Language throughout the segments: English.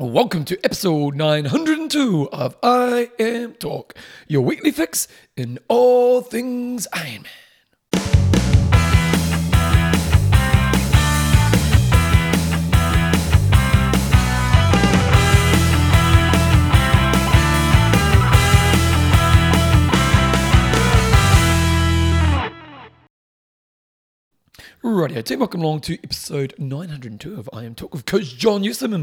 Welcome to episode 902 of IMTalk, your weekly fix in all things Ironman. Rightio, team, welcome along to episode 902 of IMTalk with Coach John Newsom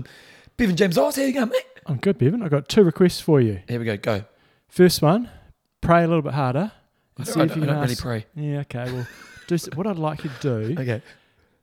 Bevan James Oz. How you going, mate? I'm good, Bevan. I've got two requests for you. Here we go, go. First one, pray a little bit harder. I and don't, see if you I can don't really ask- pray. Yeah, okay. Well, do, what I'd like you to do Okay.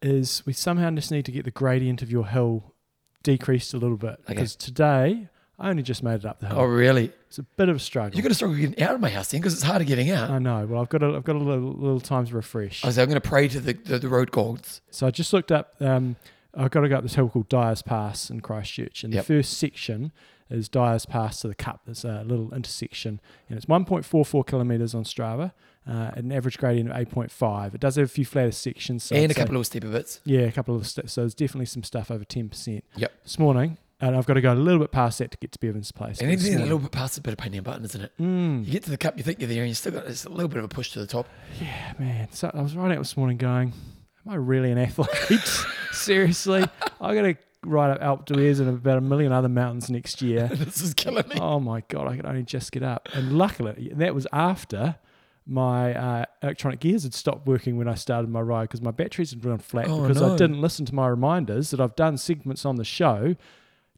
is we somehow just need to get the gradient of your hill decreased a little bit. Okay. Because today, I only just made it up the hill. Oh, really? It's a bit of a struggle. You're going to struggle getting out of my house then because it's harder getting out. I know. Well, I've got a, I've got a little, little time to refresh. I was I'm going to pray to the, the, the road gods. So I just looked up. Um, I've got to go up this hill called Dyer's Pass in Christchurch, and Yep. the first section is Dyer's Pass to the Cup. There's a little intersection, and it's 1.44 kilometres on Strava, uh, an average gradient of 8.5. It does have a few flatter sections, so and I'd a say- couple of steeper bits. yeah, a couple of st- so there's definitely some stuff over 10%. Yep. This morning, and I've got to go a little bit past that to get to Bevan's place. And anything a little bit past a bit of pain in the button, isn't it? Mm, You get to the cup, you think you're there, and you still got it's a little bit of a push to the top. yeah, man. So I was riding out this morning going, am I really an athlete? Seriously? i got to ride up Alpe d'Huez and about a million other mountains next year. this is killing me. oh my God, I could only just get up. And luckily, that was after my uh, electronic gears had stopped working when I started my ride because my batteries had run flat Oh, because no. I didn't listen to my reminders that I've done segments on the show.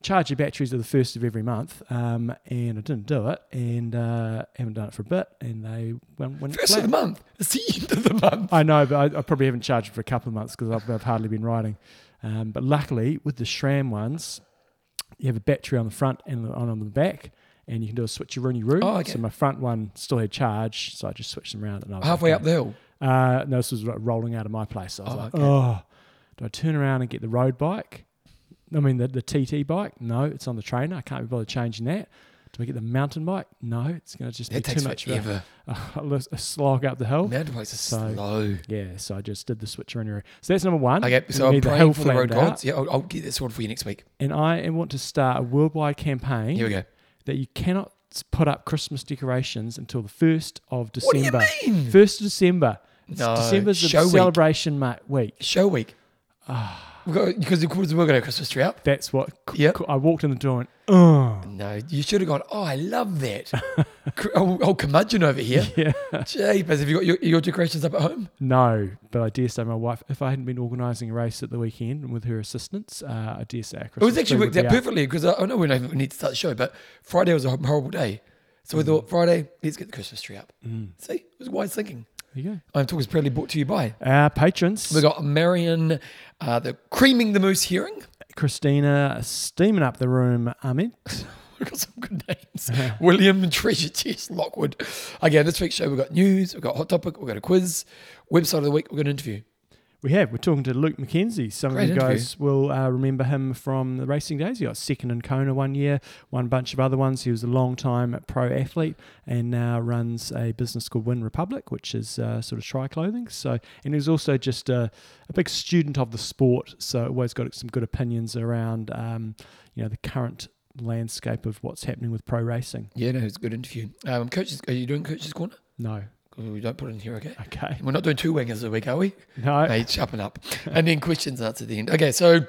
Charge your batteries at the first of every month, um, and I didn't do it, and uh, haven't done it for a bit, and they went, went First flat. of the month. It's the end of the month. I know, but I, I probably haven't charged it for a couple of months because I've, I've hardly been riding. Um, but luckily, with the SRAM ones, you have a battery on the front and on on the back, and you can do a switcheroonie roo. Oh, okay. So my front one still had charge, so I just switched them around. And I was Halfway up the hill. Uh, no, this was rolling out of my place. So I was Oh, like, okay. oh, do I turn around and get the road bike? I mean, the, the TT bike? No, it's on the trainer. I can't be bothered changing that. Do we get the mountain bike? No, it's going to just That be too much of forever. a, a, a slog up the hill. Mountain bikes are So- slow. Yeah, so I just did the switcheroonie. So that's number one. Okay, so I'm the praying hill for the road gods. Yeah, I'll, I'll get this sorted for you next week. And I want to start a worldwide campaign Here we go. that you cannot put up Christmas decorations until the 1st of December. What do you mean? 1st of December. It's No, December's the show week. celebration week. Show week. Ah. Because of course we're going to Christmas tree up. That's what Yep. I walked in the door and, oh, No, you should have gone, oh, I love that. Cr- oh, oh, curmudgeon over here. yeah. Jeepers, have you got your, your decorations up at home? No, but I dare say my wife, if I hadn't been organising a race at the weekend with her assistance, uh, I dare say our It was actually worked out perfectly because I, I know we don't even need to start the show, but Friday was a horrible day. So we Mm. thought, Friday, let's get the Christmas tree up. Mm. See, it was wise thinking. There you I'm talking is proudly brought to you by. go. Our patrons. We've got Marion, uh, the creaming the moose hearing. Christina steaming up the room, Amit. We've got some good names. William Treasure Chest Lockwood. Again, this week's show we've got news, we've got hot topic, we've got a quiz, website of the week, we've got an interview. We have. We're talking to Luke McKenzie. Some Great of you interview. guys will uh, remember him from the racing days. He got second in Kona one year, won a bunch of other ones. He was a long time pro athlete and now runs a business called Wyn Republic, which is uh, sort of tri clothing. So, and he's also just a, a big student of the sport. So, always got some good opinions around, um, you know, the current landscape of what's happening with pro racing. Yeah, no, it's a good interview. Um, coaches, are you doing Coach's Corner? No. We don't put it in here, okay? Okay. We're not doing two wingers a week, are we? No. Hey, sharpen up. and then questions and answers at the end. Okay, so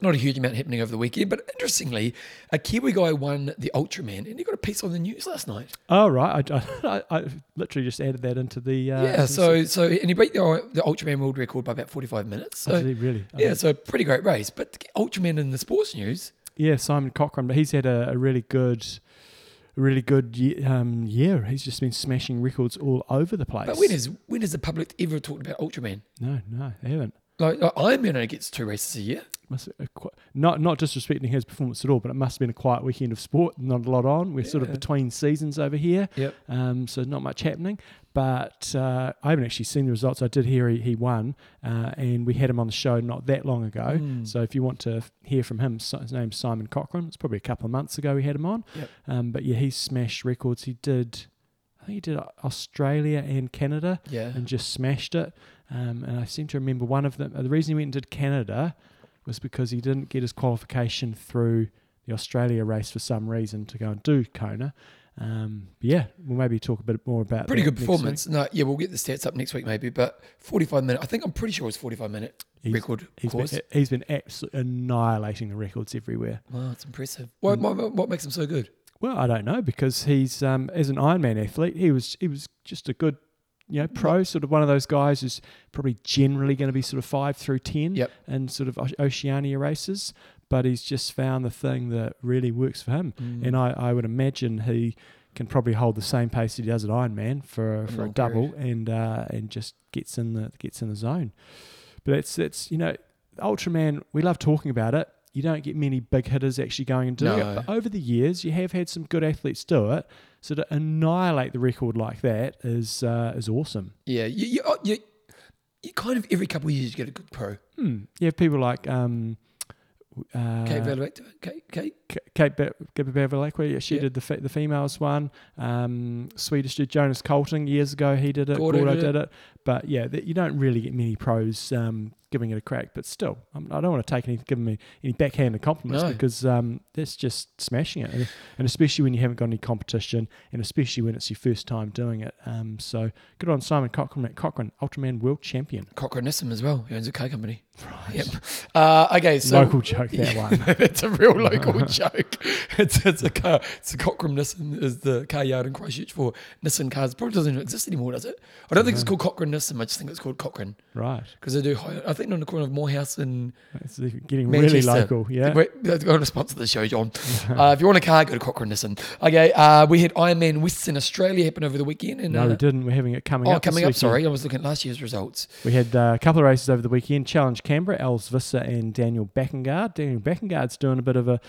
not a huge amount happening over the weekend, but interestingly, a Kiwi guy won the Ultraman, and he got a piece on the news last night. Oh, right. I, I, I literally just added that into the. Uh, yeah, so so and he beat the, the Ultraman world record by about forty five minutes. So really? Oh, yeah, so pretty great race. But Ultraman in the sports news, Yeah, Simon Cochrane, but he's had a, a really good, really good ye- um, year. He's just been smashing records all over the place. but when is when has the public ever talked about Ultraman? no, no, they haven't. Like, like Ironman only gets two races a year. Must a not not disrespecting his performance at all, but it must have been a quiet weekend of sport. Not a lot on. We're sort of between seasons over here, Yep. um, so not much happening. But uh, I haven't actually seen the results. I did hear he, he won, uh, and we had him on the show not that long ago. Mm. So if you want to hear from him, si- his name's Simon Cochrane. It's probably a couple of months ago we had him on. Yep. Um, but yeah, he smashed records. He did, I think he did Australia and Canada Yeah. and just smashed it. Um, and I seem to remember one of them. uh, The reason he went and did Canada was because he didn't get his qualification through the Australia race for some reason to go and do Kona. Um, but yeah, we'll maybe talk a bit more about Pretty good performance. No, yeah, we'll get the stats up next week maybe, but 45 minute. I think I'm pretty sure it's 45 minute He's- record week. He's course. been, he's been absolutely annihilating the records everywhere. Wow, it's impressive. What, Mm. what, what makes him so good? Well, I don't know because he's um, as an Ironman athlete, he was he was just a good, you know, pro sort of one of those guys who's probably generally going to be sort of five through ten Yep. in sort of Oceania races, but he's just found the thing that really works for him, Mm. and I, I would imagine he can probably hold the same pace he does at Ironman for for a double and uh, and just gets in the gets in the zone. But it's it's you know, Ultraman. We love talking about it. You don't get many big hitters actually going and doing No. it. But over the years, you have had some good athletes do it. So to annihilate the record like that is uh, is awesome. Yeah, you, you, oh, you, you kind of every couple of years you get a good pro. Hmm. You have people like um, uh, Kate Bevilaqua, Kate, Kate. Kate Be- yeah, she Yeah. did the fe- the females one. Um, Swedish dude Jonas Colting years ago, he did it. Gordo Gordo, did did it. But yeah, th- you don't really get many pros um, giving it a crack. But still, I'm, I don't want to take any giving me any backhanded compliments No. because um, that's just smashing it, and, and especially when you haven't got any competition, and especially when it's your first time doing it. Um, so good on Simon Cochrane, Cochrane, Ultraman World Champion. Cochrane Nissan as well. He owns a car company. Right. Yep. Uh, okay, so Local joke that one. it's a real local joke. It's it's a car. It's a Cochrane Nissan is the car yard in Christchurch for Nissan cars. It Probably doesn't exist anymore, does it? I don't think it's called Cochrane Nissan. I just think it's called Cochrane Right. because they do. I think on the corner of Moorhouse and It's getting really local. Yeah. They're going to sponsor the show, John. uh, if you want a car, go to Cochrane Nissan. Okay, uh, we had Ironman Western Australia happen over the weekend. And, No, uh, we didn't. We're having it coming Oh, up. coming up. Sorry, I was looking at last year's results. We had uh, a couple of races over the weekend. Challenge Canberra, Els Visser and Daniel Baekkegard. Daniel Baekkegard's doing a bit of a,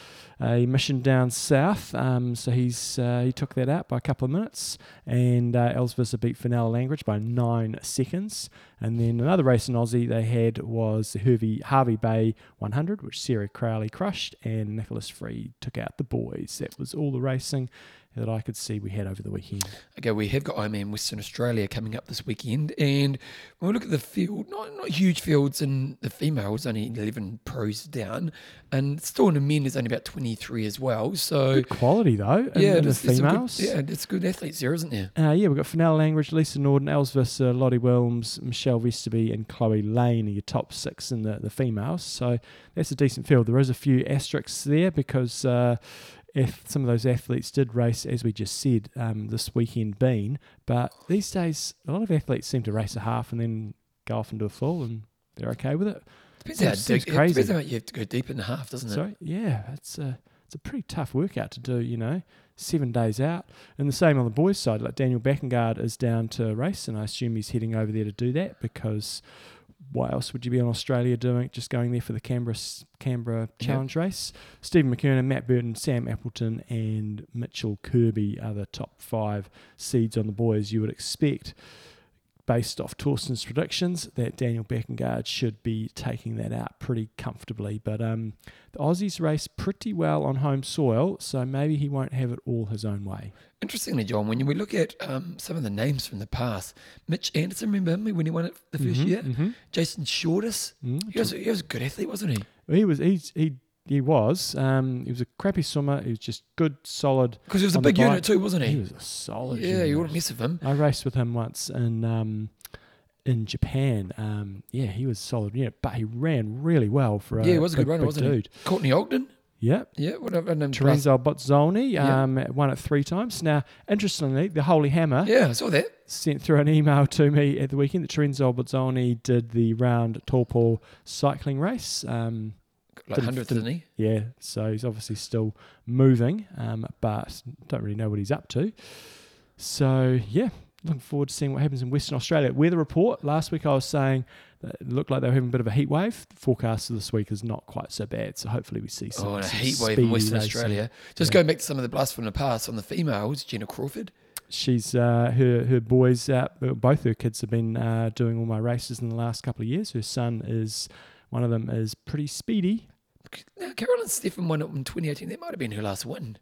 a mission down south, um, so he's uh, he took that out by a couple of minutes, and uh, Els Visser beat Fenella Langridge by nine seconds. And then another race in Aussie they had was the Hervey, Harvey Bay 100, which Sarah Crowley crushed, and Nicholas Free took out the boys. That was all the racing that I could see we had over the weekend. Okay, we have got Ironman Western Australia coming up this weekend, and when we look at the field, not not huge fields in the females, only eleven pros down, and still in the men is only about twenty three as well. So Good quality though. In, yeah, in the there's some females. Good, yeah, it's good athletes there, isn't there? Uh, yeah, we've got Fenella Langridge, Lisa Norden, uh, Lotte Wilms, Michelle Vesterby, and Chloe Lane are your top six in the, the females. So that's a decent field. There is a few asterisks there because uh, if some of those athletes did race, as we just said, um, this weekend been, but these days a lot of athletes seem to race a half and then go off into a full and they're okay with it. Depends how deep, crazy. Depends how you have to go deep in the half, doesn't it? So yeah, it's a it's a pretty tough workout to do. You know, seven days out, and the same on the boys' side. Like Daniel Baekkegard is down to race, and I assume he's heading over there to do that because what else would you be in Australia doing? Just going there for the Canberra Canberra. Challenge race. Stephen McKernan, Matt Burton, Sam Appleton, and Mitchell Kirby are the top five seeds on the boys. You would expect. Based off Thorsten's predictions, that Daniel Baekkegard should be taking that out pretty comfortably. But um, the Aussies race pretty well on home soil, so maybe he won't have it all his own way. Interestingly, John, when we look at um, some of the names from the past, Mitch Anderson, remember him when he won it the 1st Mhm, year? mhm. Jason Shortis, Mm. he was, he was a good athlete, wasn't he? He was he's, he he was um, he was a crappy swimmer. He was just good, solid. Because he was a big unit too, wasn't he? He was a solid. yeah, you unit. wouldn't mess with him. I raced with him once in um, in Japan. Um, yeah, he was solid. Yeah, but he ran really well for a Yeah, he was a good runner, wasn't he? Courtney Ogden, Yep. yeah, whatever. And then Terenzo Bozzone Yeah. um, won it three times. Now, interestingly, the Holy Hammer yeah, I saw that. sent through an email to me at the weekend that Terenzo Bozzone did the round Taupo cycling race. Um, Like hundredth, didn't- he? yeah, so he's obviously still moving, um, but don't really know what he's up to. So, yeah, looking forward to seeing what happens in Western Australia. Weather report last week I was saying it looked like they were having a bit of a heat wave. The forecast for this week is not quite so bad, so hopefully we see some, Oh, and a heat wave in Western racing. Australia. Just Yeah. going back to some of the blasts from the past on the females, Gina Crawford. She's uh, her her boys, uh, both her kids have been uh, doing all my races in the last couple of years. Her son is one of them is pretty speedy. Now, Caroline Steffen won it in 2018. That might have been her last win.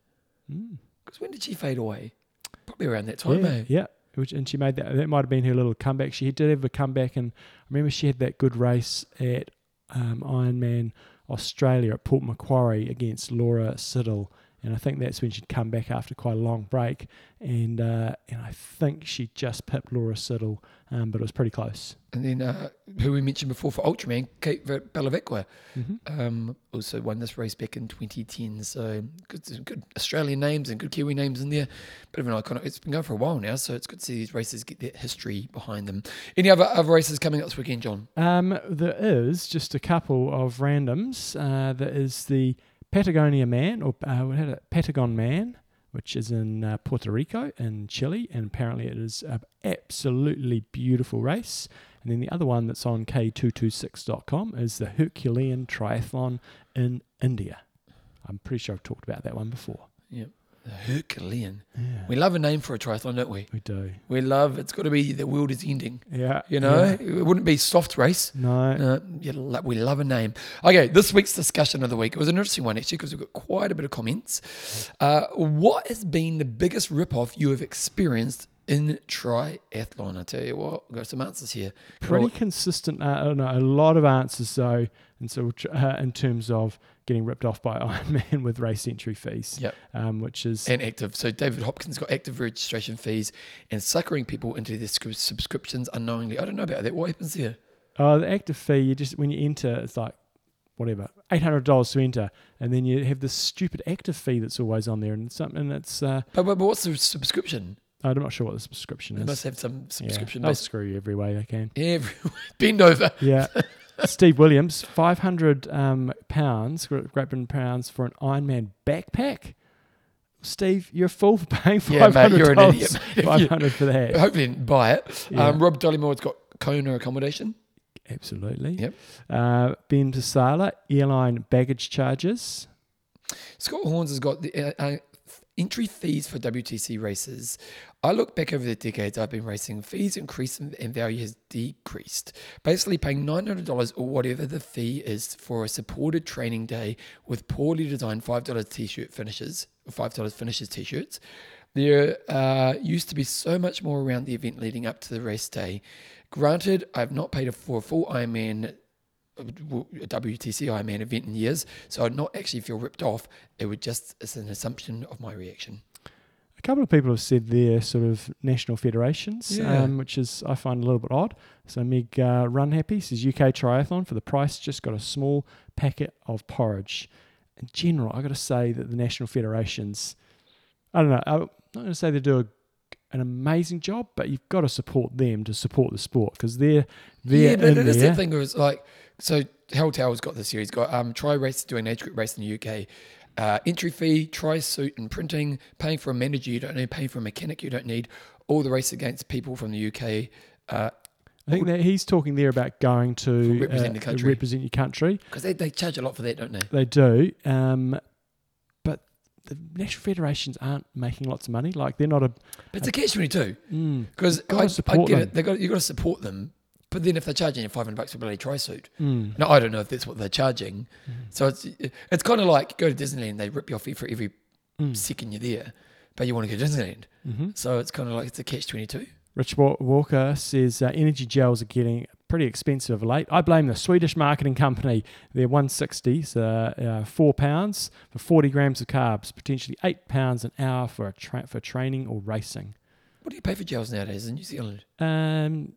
Mm. Because when did she fade away? Probably around that time, yeah, eh? yeah. Which, and she made that. That might have been her little comeback. She did have a comeback, and I remember she had that good race at um, Ironman Australia at Port Macquarie against Laura Siddall. And I think that's when she'd come back after quite a long break. And uh, and I think she just pipped Laura Siddall, um, but it was pretty close. And then uh, who we mentioned before for Ultraman, Kate Bevilaqua, Mm-hmm. um, also won this race back in 2010. So good, good Australian names and good Kiwi names in there. Bit of an iconic. It's been going for a while now, so it's good to see these races get that history behind them. Any other other races coming up this weekend, John? Um, there is just a couple of randoms. Uh, there is the Patagonia Man, or uh, what had it? Patagon Man, which is in uh, Puerto Rico in Chile, and apparently it is an absolutely beautiful race. And then the other one that's on K226.com is the Herculean Triathlon in India. I'm pretty sure I've talked about that one before. Herculean. Yeah, We love a name for a triathlon, don't we? we do. We love. It's got to be the world is ending. Yeah, You know, yeah. it wouldn't be soft race. No. Uh, lo- we love a name. Okay, this week's discussion of the week. It was an interesting one actually because we've got quite a bit of comments. Uh, what has been the biggest rip-off you have experienced in triathlon? I tell you what, got some answers here. pretty consistent. Uh, I don't know, a lot of answers though, and so uh, in terms of getting ripped off by Ironman with race entry fees, Yep. um, which is And active. So David Hopkins got active registration fees and suckering people into their subscriptions unknowingly. I don't know about that. What happens here? uh, the active fee. You just when you enter, it's like whatever eight hundred dollars to enter, and then you have this stupid active fee that's always on there, and something that's uh, But, but, but what's the subscription? I'm not sure what the subscription They is. must have some Yeah, subscription they'll screw you every way they can. Every bend over. Yeah. Steve Williams, five hundred um, pounds, Great Britain pounds for an Ironman backpack. Steve, you're a fool for paying Yeah, five mate, you're an idiot. Five hundred for that. Hopefully didn't buy it. Yeah. Um, Rob Dollymore has got Kona accommodation. Absolutely. Yep. Uh, ben Pasala, airline baggage charges. Scott Horns has got the uh, uh, entry fees for WTC races. I look back over the decades I've been racing, fees increased and and value has decreased. Basically, paying $900 or whatever the fee is for a supported training day with poorly designed $5 t shirt finishes, $5 finishes t shirts. There uh, used to be so much more around the event leading up to the race day. Granted, I've not paid for a full Ironman a WTC Ironman event in years, so I'd not actually feel ripped off. It would just it's an assumption of my reaction. A couple of people have said they're sort of national federations, Yeah. um, which is I find a little bit odd. So Meg uh, Run Happy says UK Triathlon for the price just got a small packet of porridge. In general, I got to say that the national federations, I don't know, I'm not going to say they do a, an amazing job, but you've got to support them to support the sport because they're they're yeah, but it is that thing where it's like so. Hell Tower's got this year. He's got um, try race doing an age group race in the UK. Uh, entry fee, tri suit and printing, paying for a manager you don't need, paying for a mechanic you don't need, all the race against people from the UK uh, I think that he's talking there about going to represent uh, the country. represent your country. because they, they charge a lot for that, don't they? They do, um, but the national federations aren't making lots of money. Like they're not a. But it's a catch twenty two. Mm, Because Gotta I, I get them. it. They got you got to support them. But then if they're charging you five hundred bucks for a bloody tri suit, mm, now I don't know if that's what they're charging. Mm. So it's it's kind of like go to Disneyland, they rip you off for every mm, second you're there, but you want to go to Disneyland. mhm. So it's kind of like it's a catch twenty two. Rich Walker says uh, energy gels are getting pretty expensive of late. I blame the Swedish marketing company. They're 160s, uh, uh, four pounds for 40 grams of carbs, potentially eight pounds an hour for a tra- for training or racing. What do you pay for gels nowadays in New Zealand? Um,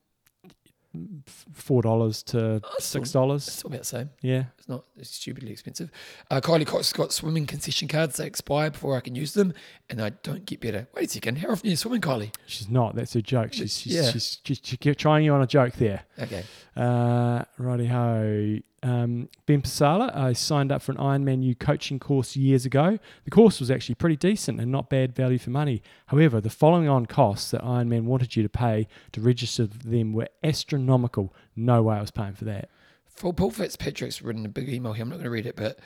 four dollars to Oh, six dollars. it's about the same. Yeah. It's not it's stupidly expensive. Uh, Kylie Cox got swimming concession cards. They expire before I can use them, and I don't get better. Wait a second. How often are you swimming, Kylie? She's not. That's her joke. She's she's, Yeah. she's, she's, she's trying you on a joke there. Okay. Uh, righty ho. Um, ben Pasala, I signed up for an Ironman U coaching course years ago. The course was actually pretty decent and not bad value for money. However, the following on costs that Ironman wanted you to pay to register them were astronomical. No way I was paying for that. For Paul Fitzpatrick's written a big email here. I'm not going to read it, but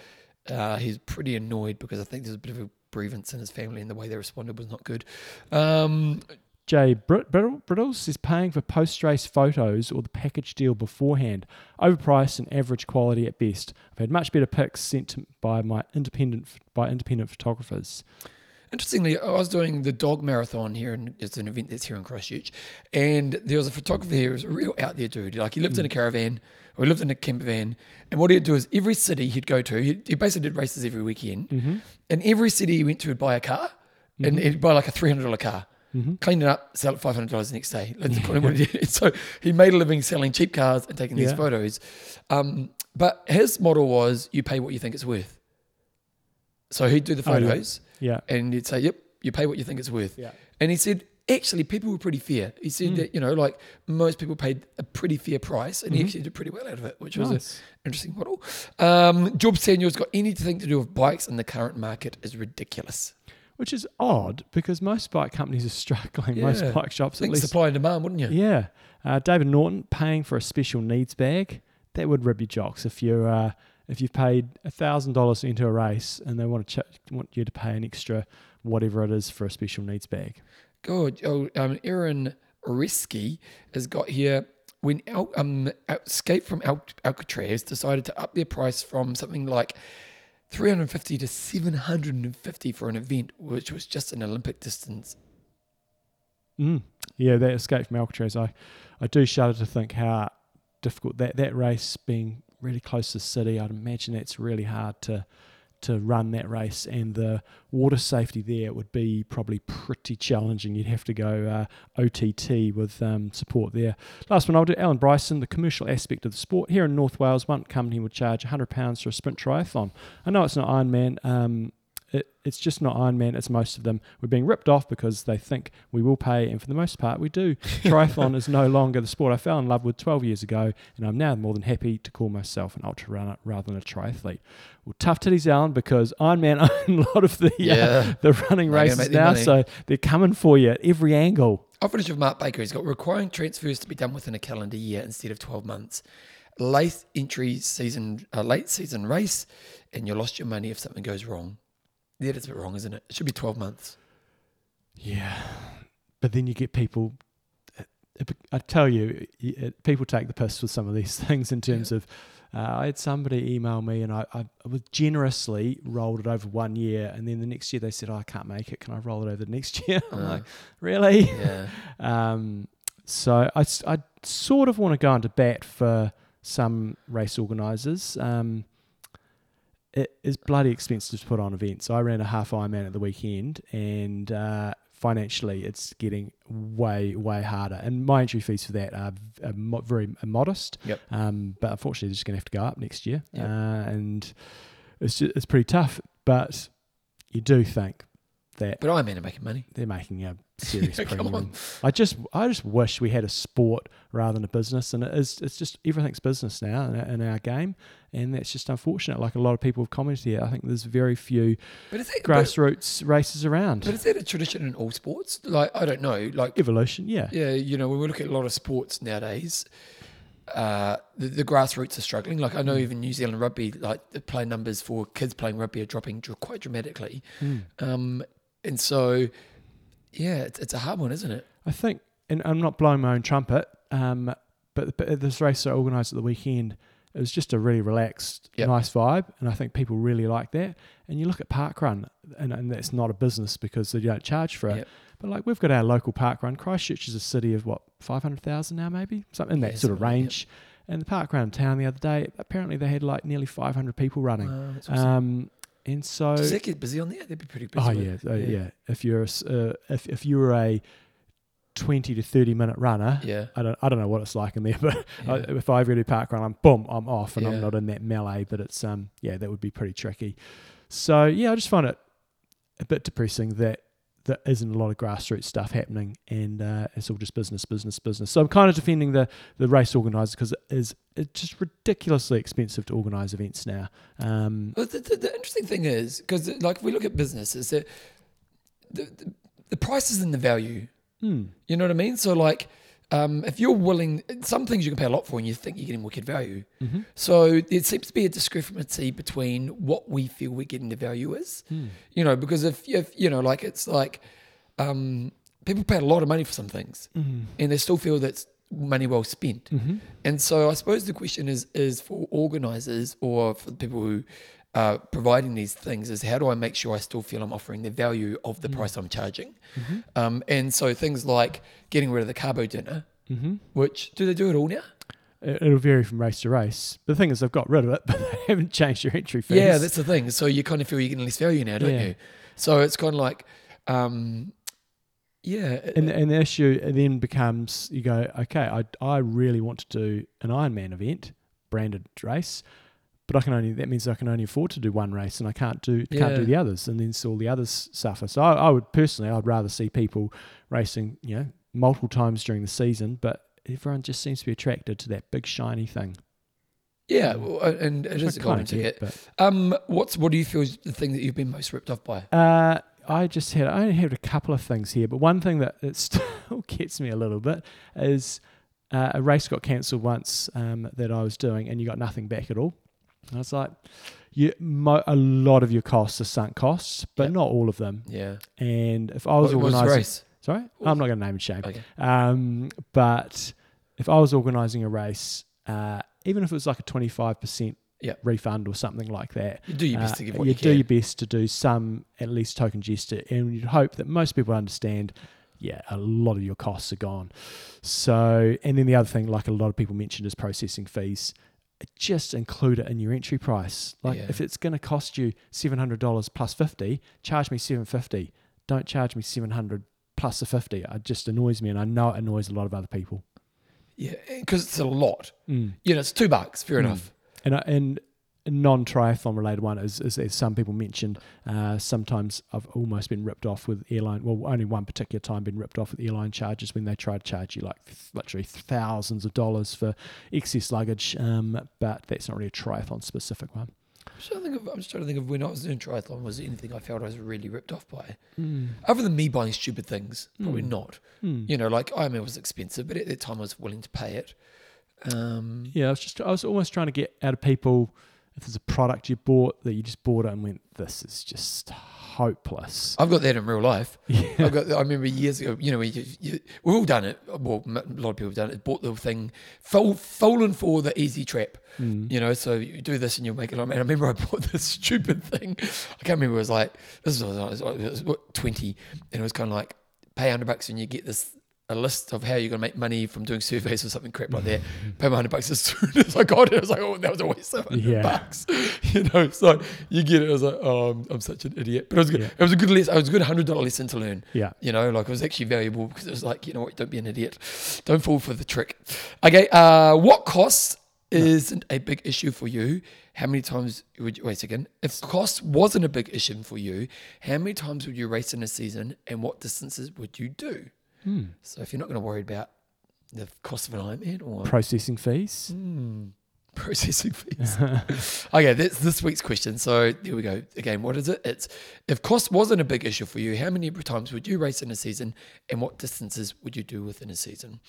uh, he's pretty annoyed because I think there's a bit of a grievance in his family, and the way they responded was not good. Um, Jay Brittle- Brittles is paying for post race photos or the package deal beforehand. Overpriced and average quality at best. I've had much better pics sent by my independent by independent photographers. Interestingly, I was doing the dog marathon here, and it's an event that's here in Christchurch, and there was a photographer here, who was a real out there dude. Like he lived in a mm. caravan, or he lived in a camper van, and what he'd do is every city he'd go to, he, he basically did races every weekend, mm-hmm. and every city he went to, he'd buy a car, and mm-hmm. he'd buy like a three hundred car. Clean it up, sell it five hundred dollars the next day. That's of what he did. So he made a living selling cheap cars and taking these photos. Um, but his model was you pay what you think it's worth. So he'd do the Oh, yeah. photos Yeah. and he'd say, "Yep, you pay what you think it's worth." Yeah. And he said, actually, people were pretty fair. He said Mm. that you know, like most people paid a pretty fair price, and he actually did pretty well out of it, which was an Mm-hmm. Interesting model. Um, Job Samuel's got anything to do with bikes, and the current market is ridiculous. Which is odd because most bike companies are struggling. Most bike shops, at least. supply and demand, wouldn't you? Yeah. Uh, David Norton paying for a special needs bag. That would rib your jocks if you're uh, if you've paid thousand dollars into a race and they want to ch- want you to pay an extra whatever it is for a special needs bag. Good. Oh, um, Aaron Risky has got here when Al, um, Escape from Al, Alcatraz decided to up their price from something like 350 to 750 for an event, which was just an Olympic distance. Mm. Yeah, that escape from Alcatraz. I, I do shudder to think how difficult that that race being really close to the city. I'd imagine that's really hard to to run that race, and the water safety there would be probably pretty challenging. You'd have to go uh, OTT with um, support there. Last one I'll do. Alan Bryson, the commercial aspect of the sport here in North Wales. One company would charge £100 for a sprint triathlon. I know it's not Ironman. Um, it, it's just not Ironman. It's most of them. We're being ripped off because they think we will pay, and for the most part, we do. Triathlon is no longer the sport I fell in love with 12 years ago, and I'm now more than happy to call myself an ultra runner rather than a triathlete. Well, tough titties, Alan, because Ironman own a lot of the uh, the running They're races now, so they're coming for you at every angle. I'll finish with Mark Baker. He's got requiring transfers to be done within a calendar year instead of 12 months. Late entry season, uh, late season race, and you lost your money if something goes wrong. Yeah, that's a bit wrong, isn't it? It should be 12 months. Yeah, but then you get people. I tell you, people take the piss with some of these things in terms of. Uh, I had somebody email me, and I, I was generously rolled it over one year, and then the next year they said, oh, "I can't make it. Can I roll it over the next year?" I'm Uh, like, "Really?" Yeah. Um, so I sort of want to go into bat for some race organisers. Um, it is bloody expensive to put on events. I ran a half Ironman at the weekend, and uh, financially, it's getting way way harder. And my entry fees for that are, are mo- very modest. Yep. Um, but unfortunately, they're just going to have to go up next year, Yep. uh, and it's just, it's pretty tough. But you do think that But I'm in making money. they're making a serious Come premium. I just I just wish we had a sport rather than a business, and it is it's just everything's business now in our, in our game, and that's just unfortunate. Like a lot of people have commented here, I think there's very few But is that, but, grassroots races around. but is that a tradition in all sports? Like, I don't know. Like, Evolution, yeah, yeah, you know, when we look at a lot of sports nowadays, uh, the, the grassroots are struggling. Like, I know Mm. even New Zealand rugby, like the play numbers for kids playing rugby are dropping dr- quite dramatically. Mm. Um, and so, yeah, it's, it's a hard one, isn't it? I think, and I'm not blowing my own trumpet, um, but, but this race I organised at the weekend, it was just a really relaxed, Yep. nice vibe, and I think people really like that. And you look at Parkrun, and, and that's not a business because they don't charge for it. Yep. But like we've got our local parkrun. Christchurch is a city of what five hundred thousand now, maybe something in that Yeah, sort of something like that. range. And the parkrun town the other day, apparently they had like nearly five hundred people running. Wow, awesome. Um, and so Does that get busy on there? That'd be pretty busy. Oh yeah, uh, yeah. If you're a, uh, if if you were a twenty to thirty minute runner, Yeah. I don't I don't know what it's like in there, but I, if I ever do park run, I'm boom, I'm off, and Yeah. I'm not in that melee. But it's um yeah, that would be pretty tricky. So yeah, I just find it a bit depressing that there isn't a lot of grassroots stuff happening, and uh, it's all just business, business, business. So I'm kind of defending the the race organisers because it is it's just ridiculously expensive to organize events now. Um, Well, the, the, the interesting thing is because, like, if we look at business, is that the, the the price is in the value. hmm, You know what I mean? So, like, um, if you're willing, some things you can pay a lot for, and you think you're getting wicked value. mhm, So there seems to be a discrepancy between what we feel we're getting the value is. hmm. You know, because if if you know, like, it's like um, people pay a lot of money for some things, Mhm. and they still feel that's money well spent. Mhm. And so I suppose the question is is for organisers or for the people who uh, providing these things is how do I make sure I still feel I'm offering the value of the price I'm charging? Um, and so things like getting rid of the carbo dinner, Mm-hmm. which do they do it all now? It- It'll vary from race to race. The thing is, they've got rid of it, but they haven't changed your entry fees. Yeah, that's the thing. So you kind of feel you're getting less value now, don't Yeah. you? So it's kind of like, um, yeah, and and the issue then becomes you go okay I, I really want to do an Ironman event branded race but I can only that means I can only afford to do one race and I can't do can't do the others and then so all the others suffer so I, I would personally I'd rather see people racing you know multiple times during the season but everyone just seems to be attracted to that big shiny thing yeah, well, and it which is I a kinda get, ticket. Um, what's what do you feel is the thing that you've been most ripped off by? Uh, I just had I only had a couple of things here, but one thing that it still gets me a little bit is uh, a race got cancelled once um, that I was doing, and you got nothing back at all. And I was like, you, mo- a lot of your costs are sunk costs, but Yep. not all of them. Yeah, And if I was what was the organising, race? sorry, I'm not going to name and shame. Okay, Um, but if I was organising a race, uh, even if it was like a 25% Yep. refund or something like that, you do your best uh, to give you you, do your best to do some at least token gesture, and you'd hope that most people understand. Yeah, a lot of your costs are gone. So, and then the other thing, like a lot of people mentioned, is processing fees. Just include it in your entry price. Like Yeah. if it's going to cost you seven hundred dollars plus fifty, charge me seven fifty. Don't charge me seven hundred plus the fifty. It just annoys me, and I know it annoys a lot of other people. Yeah, because it's a lot. Mm. You know, it's two bucks. Fair Mm. enough. And I- and a non-triathlon related one is, is as some people mentioned. Uh, sometimes I've almost been ripped off with airline. Well, only one particular time been ripped off with airline charges when they try to charge you like th- literally thousands of dollars for excess luggage. Um, but that's not really a triathlon specific one. I'm just trying to think of. I'm just trying to think of when I was doing triathlon. Was there anything I felt I was really ripped off by? Mm. Other than me buying stupid things, probably Mm. not. Mm. You know, like I mean, it was expensive, but at that time I was willing to pay it. Um, Yeah, I was just I was almost trying to get out of people if there's a product you bought that you just bought it and went, this is just hopeless. I've got that in real life. Yeah. I've got. I remember years ago. You know, we you, we've all done it. Well, a lot of people have done it. Bought the thing, fall, fallen for the easy trap. Mm. You know, so you do this and you'll make it. And I remember I bought this stupid thing. I can't remember. It was like this was, I was, I was what, twenty, and it was kind of like pay hundred bucks and you get this a list of how you're going to make money from doing surveys or something crap like that. Pay my hundred bucks as soon as I got it. I was like, oh, that was a always seven hundred Yeah. bucks. You know, so you get it. I was like, oh, I'm, I'm such an idiot. But it was good. Yeah. It was a good lesson. It was a good hundred dollar lesson to learn. Yeah. You know, like it was actually valuable because it was like, you know what, don't be an idiot. Don't fall for the trick. Okay, uh, what costs isn't a big issue for you? How many times would you, wait a second. If cost wasn't a big issue for you, how many times would you race in a season and what distances would you do? Hmm. So if you're not going to worry about the cost of an Ironman or Processing fees. Hmm, processing fees. okay, that's this week's question. So there we go. Again, what is it? It's if cost wasn't a big issue for you, how many times would you race in a season and what distances would you do within a season?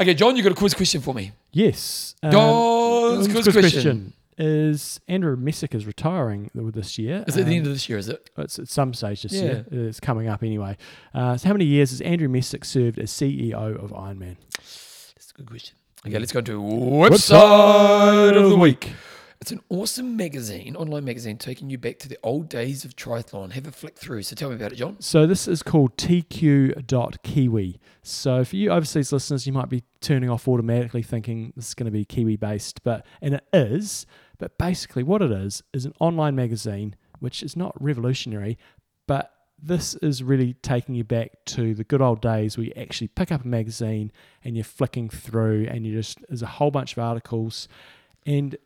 Okay, John, you got a quiz question for me. Yes. Um, John's John's quiz question. Is Andrew Messick is retiring this year. Is it at the Um, end of this year, is it? It's at some stage this Yeah. year. It's coming up anyway. Uh, so, how many years has Andrew Messick served as CEO of Ironman? That's a good question. Okay, let's go to website of the week. It's an awesome magazine, online magazine, taking you back to the old days of triathlon. Have a flick through. So tell me about it, John. So, this is called TQ.Kiwi. So, for you overseas listeners, you might be turning off automatically thinking this is going to be Kiwi based, but and it is. But basically, what it is is an online magazine, which is not revolutionary, but this is really taking you back to the good old days where you actually pick up a magazine and you're flicking through, and you just there's a whole bunch of articles, and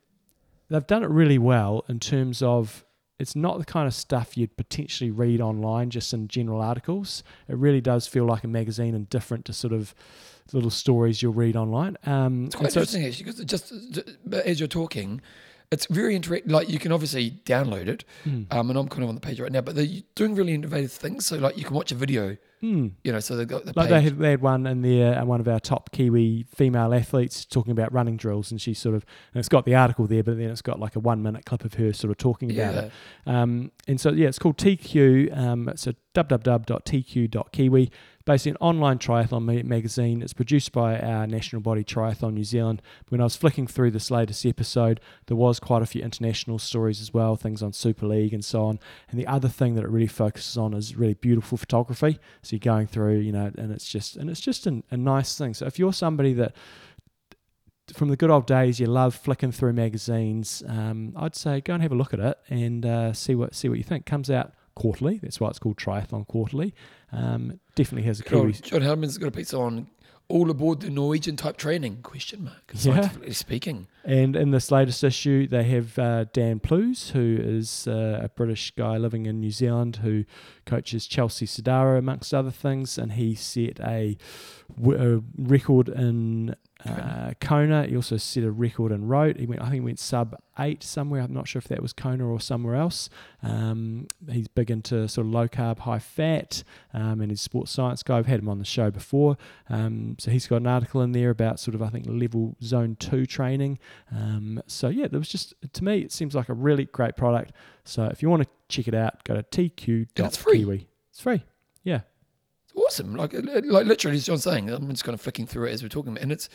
they've done it really well in terms of it's not the kind of stuff you'd potentially read online just in general articles. It really does feel like a magazine and different to sort of little stories you'll read online. Um, It's quite and so it's- interesting actually because just, just as you're talking, it's very interactive. Like you can obviously download it, Mm. um, and I'm kind of on the page right now. But they're doing really innovative things. So like you can watch a video, Mm. you know. So they've got the Like they had, they had one in there, and one of our top Kiwi female athletes talking about running drills, and she sort of, and it's got the article there, but then it's got like a one minute clip of her sort of talking about it. Um, and so, yeah, it's called TQ. Um, so www.tq.kiwi. basically an online triathlon ma- magazine. It's produced by our national body Triathlon New Zealand. When I was flicking through this latest episode, there was quite a few international stories as well, things on Super League and so on. And the other thing that it really focuses on is really beautiful photography. So you're going through, you know, and it's just and it's just an, a nice thing. So if you're somebody that from the good old days, you love flicking through magazines. Um, I'd say go and have a look at it and uh, see what see what you think. Comes out quarterly. That's why it's called Triathlon Quarterly. Um, definitely has a Kiwi. John Hellemans got a piece on all aboard the Norwegian type training? Question mark. Yeah. Speaking. And in this latest issue, they have uh, Dan Plews, who is uh, a British guy living in New Zealand who coaches Chelsea Sodaro, amongst other things. And he set a, w- a record in uh, Kona. He also set a record and wrote. He went, I think, he went sub eight somewhere. I'm not sure if that was Kona or somewhere else. Um, he's big into sort of low carb, high fat, um, and he's a sports science guy. I've had him on the show before. Um, so he's got an article in there about sort of, I think, level zone two training. Um, so yeah, there was just, to me, it seems like a really great product. So if you want to check it out, go to tq.kiwi. it's free. It's free. Yeah. Awesome. Like, like literally, as John's saying, I'm just kind of flicking through it as we're talking, and it's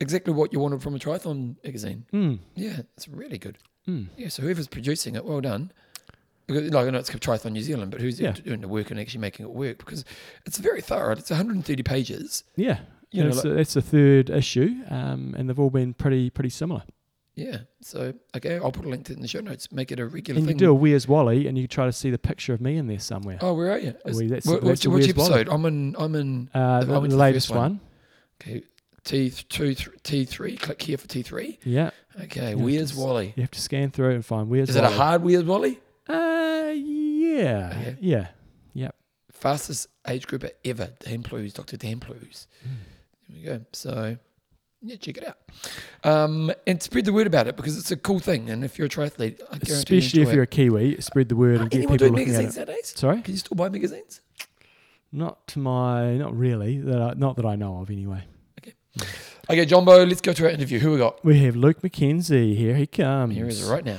exactly what you wanted from a triathlon magazine. Mm. Yeah, it's really good. Mm. Yeah, so whoever's producing it, well done. Because, like, I know it's Triathlon New Zealand, but who's Yeah. doing the work and actually making it work? Because it's very thorough. It's 130 pages. Yeah. You And know, it's, like- it's the third issue, um, and they've all been pretty pretty similar. Yeah. So, okay, I'll put a link to it in the show notes. Make it a regular And you do a Where's Wally, and you try to see the picture of me in there somewhere. oh, where are you? Is- Well, that's- wh- that's which which Where's Wally. I'm in. I'm in. uh, the, went to the the latest one. one. Okay, T two T three. Click here for T three. Yeah. Okay, You where's to Wally? You have to scan through and find Where's Is it a hard where's Wally? Uh, yeah. Okay. Yeah. Fastest age grouper ever. Dan Plews, Dr. Dan Plews. Hmm. There we go. So, yeah, check it out. Um, and spread the word about it because it's a cool thing. And if you're a triathlete, I guarantee Especially you if you're a. Kiwi, spread the word Are and get people doing looking at it. nowadays? Sorry, Can you still buy magazines? not to my, not really. That I, not that I know of, anyway. Okay, Okay, Jumbo, let's go to our interview. Who we got? We have Luke McKenzie. Here he comes. Here is it right now.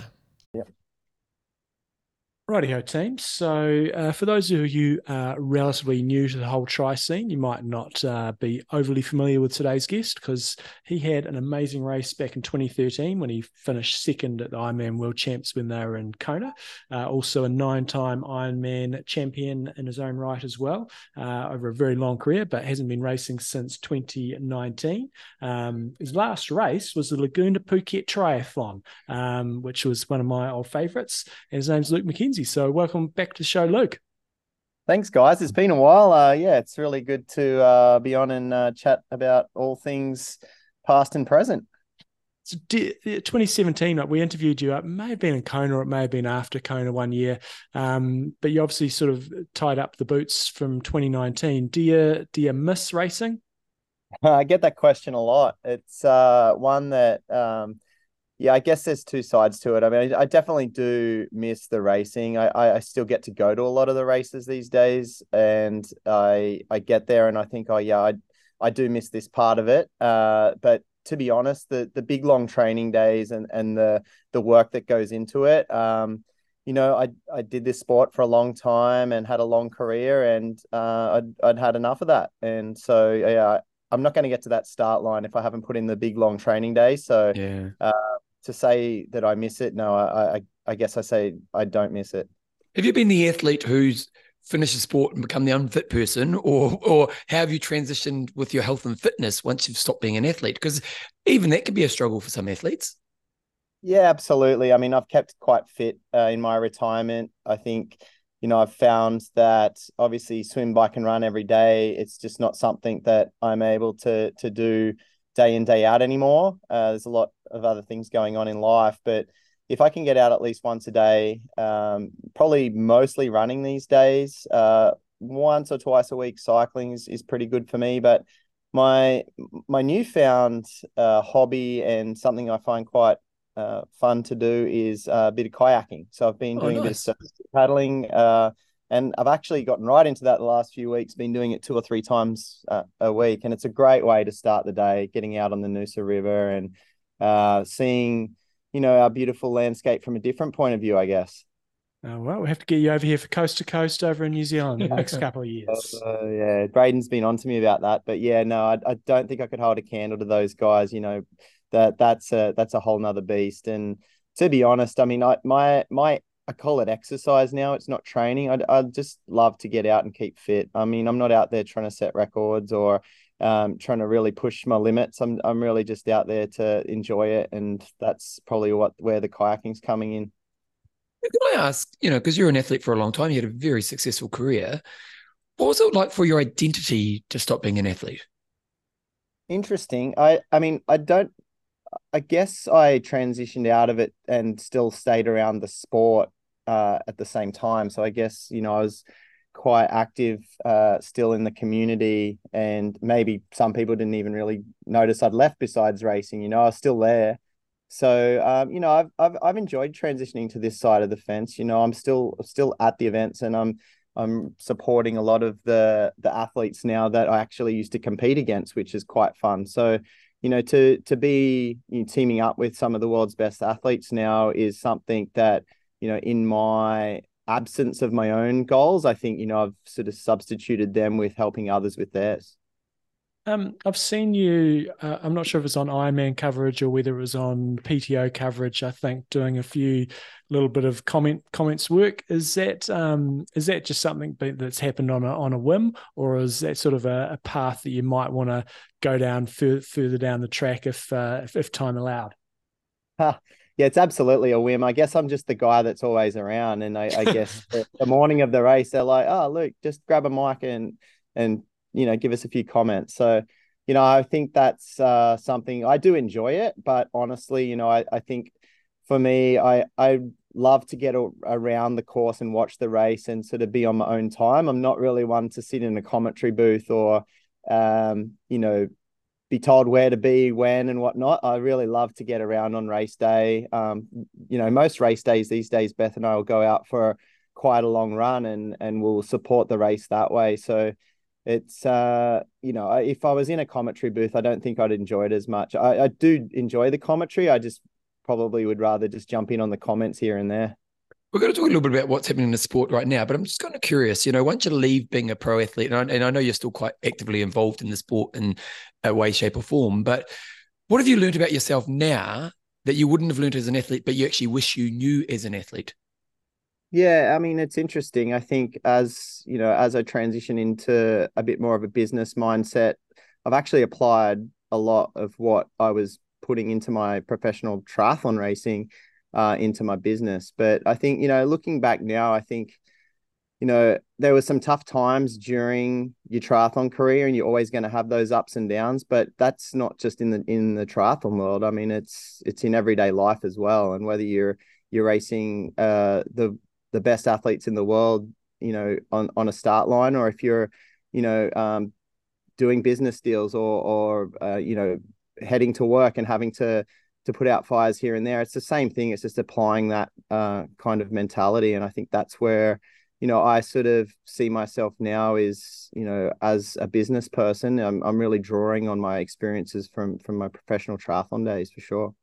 Rightio team. So, uh, for those of you uh, relatively new to the whole tri scene, you might not uh, be overly familiar with today's guest because he had an amazing race back in 2013 when he finished second at the Ironman World Champs when they were in Kona. Uh, also, a nine time Ironman champion in his own right as well uh, over a very long career, but hasn't been racing since 2019. Um, his last race was the Laguna Phuket Triathlon, um, which was one of my old favourites. His name's Luke McKenzie. So welcome back to the show, Luke. Thanks, guys. It's been a while. Uh, yeah, it's really good to uh, be on and uh, chat about all things past and present. So 2017, like, we interviewed you. It may have been in Kona, or it may have been after Kona one year. Um, but you obviously sort of tied up the boots from 2019. Do you do you miss racing? I get that question a lot. It's uh, one that, um, yeah, I guess there's two sides to it. I mean, I, I definitely do miss the racing. I, I, I still get to go to a lot of the races these days, and I I get there and I think, oh yeah, I I do miss this part of it. Uh, but to be honest, the the big long training days and and the the work that goes into it, um, you know, I I did this sport for a long time and had a long career, and uh, I'd I'd had enough of that, and so yeah. I'm not going to get to that start line if I haven't put in the big long training day. So Yeah. To say that I miss it, no, I, I, I guess I say I don't miss it. Have you been the athlete who's finished the sport and become the unfit person, or or how have you transitioned with your health and fitness once you've stopped being an athlete? Because even that could be a struggle for some athletes. Yeah, absolutely. I mean, I've kept quite fit uh, in my retirement. I think, you know, I've found that obviously swim, bike, and run every day. It's just not something that I'm able to to do day in day out anymore. Uh, there's a lot of other things going on in life, but if I can get out at least once a day, um, probably mostly running these days. Uh, once or twice a week cycling is, is pretty good for me, but my my newfound uh, hobby and something I find quite uh, fun to do is uh, a bit of kayaking. So I've been Oh, doing nice. this uh, paddling, uh, and I've actually gotten right into that the last few weeks. Been doing it two or three times uh, a week, and it's a great way to start the day. Getting out on the Noosa River and uh, seeing, you know, our beautiful landscape from a different point of view, I guess. Oh, well, we have to get you over here for coast to coast over in New Zealand in the next couple of years. Uh, yeah, Braden's been on to me about that, but yeah, no, I, I don't think I could hold a candle to those guys. You know, that that's a that's a whole nother beast. And to be honest, I mean, I my my I call it exercise now. It's not training. I I just love to get out and keep fit. I mean, I'm not out there trying to set records or um, trying to really push my limits. I'm I'm really just out there to enjoy it, and that's probably what where the kayaking's coming in. Can I ask, you know, because you're an athlete for a long time, you had a very successful career. What was it like for your identity to stop being an athlete? Interesting. I I mean, I don't I guess I transitioned out of it and still stayed around the sport uh, at the same time. So I guess, you know, I was quite active uh, still in the community and maybe some people didn't even really notice I'd left besides racing, you know, I was still there. So um, you know, I've, I've I've enjoyed transitioning to this side of the fence. You know, I'm still still at the events, and I'm I'm supporting a lot of the the athletes now that I actually used to compete against, which is quite fun. So, you know, to to be you know, teaming up with some of the world's best athletes now is something that you know, in my absence of my own goals, I think you know I've sort of substituted them with helping others with theirs. Um, I've seen you. Uh, I'm not sure if it's on Ironman coverage or whether it was on PTO coverage. I think doing a few little bit of comment comments work. Is that um, is that just something that's happened on a on a whim, or is that sort of a, a path that you might want to go down further further down the track if uh, if, if time allowed? Yeah, it's absolutely a whim. I guess I'm just the guy that's always around, and I, I guess the, the morning of the race, they're like, "Oh, Luke, just grab a mic and and you know, give us a few comments. So, you know, I think that's uh, something I do enjoy it, but honestly, you know, I, I think for me, I I love to get a, around the course and watch the race and sort of be on my own time. I'm not really one to sit in a commentary booth or, um, you know, be told where to be, when, and whatnot. I really love to get around on race day. Um, you know, most race days these days, Beth and I will go out for quite a long run and and we'll support the race that way. So it's uh you know if i was in a commentary booth i don't think i'd enjoy it as much i, I do enjoy the commentary i just probably would rather just jump in on the comments here and there we're going to talk a little bit about what's happening in the sport right now, but I'm just kind of curious. You know, once you leave being a pro athlete, and I, and I know you're still quite actively involved in the sport in a way, shape, or form, but what have you learned about yourself now that you wouldn't have learned as an athlete, but you actually wish you knew as an athlete? Yeah, I mean it's interesting. I think as you know, as I transition into a bit more of a business mindset, I've actually applied a lot of what I was putting into my professional triathlon racing uh, into my business. But I think you know, looking back now, I think you know there were some tough times during your triathlon career, and you're always going to have those ups and downs. But that's not just in the in the triathlon world. I mean, it's it's in everyday life as well. And whether you're you're racing uh, the the best athletes in the world, you know, on on a start line, or if you're, you know, um, doing business deals or or uh, you know, heading to work and having to to put out fires here and there. It's the same thing. It's just applying that uh, kind of mentality, and I think that's where you know I sort of see myself now is you know as a business person. I'm I'm really drawing on my experiences from from my professional triathlon days for sure.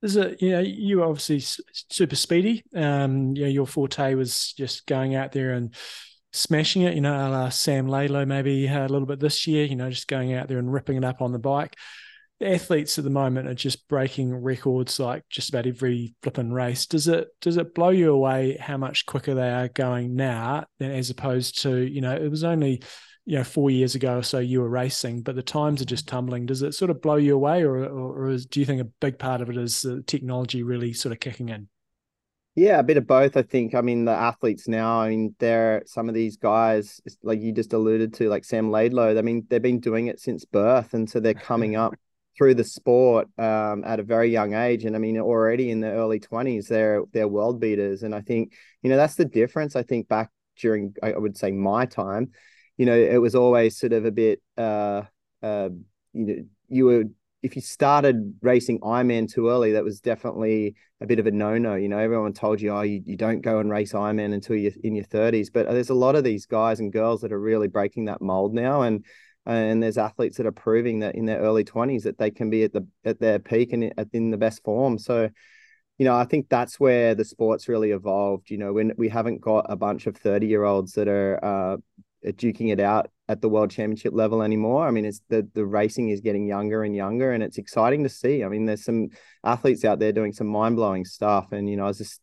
There's a you know you obviously super speedy. Um, you know your forte was just going out there and smashing it. You know, uh, Sam Laidlow maybe a little bit this year. You know, just going out there and ripping it up on the bike. The athletes at the moment are just breaking records like just about every flipping race. Does it does it blow you away how much quicker they are going now than as opposed to you know it was only you know four years ago or so you were racing, but the times are just tumbling. Does it sort of blow you away, or or, or is, do you think a big part of it is the technology really sort of kicking in? Yeah, a bit of both. I think. I mean, the athletes now. I mean, they're some of these guys, like you just alluded to, like Sam Laidlow. I mean, they've been doing it since birth, and so they're coming up through the sport um, at a very young age. And I mean, already in the early twenties, they're they're world beaters. And I think you know that's the difference. I think back during, I would say, my time you know, it was always sort of a bit, uh, uh, you know, you were if you started racing Ironman too early, that was definitely a bit of a no-no. You know, everyone told you, oh, you, you don't go and race Ironman until you're in your 30s. But there's a lot of these guys and girls that are really breaking that mold now, and and there's athletes that are proving that in their early 20s that they can be at the at their peak and in the best form. So you know, I think that's where the sport's really evolved. You know, when we haven't got a bunch of 30 year olds that are uh, duking it out at the world championship level anymore. I mean, it's the the racing is getting younger and younger, and it's exciting to see. I mean, there's some athletes out there doing some mind blowing stuff, and you know, I was just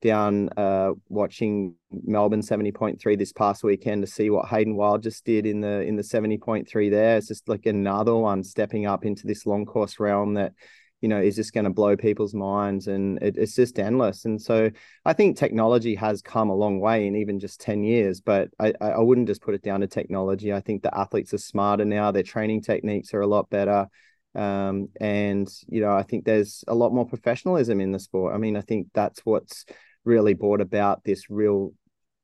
down uh, watching Melbourne 70.3 this past weekend to see what Hayden Wilde just did in the in the 70.3 there. It's just like another one stepping up into this long course realm that you know is just going to blow people's minds and it, it's just endless. And so i think technology has come a long way in even just 10 years but I, I wouldn't just put it down to technology. I think the athletes are smarter now. Their training techniques are a lot better. Um, and you know i think there's a lot more professionalism in the sport. I mean i think that's what's really brought about this real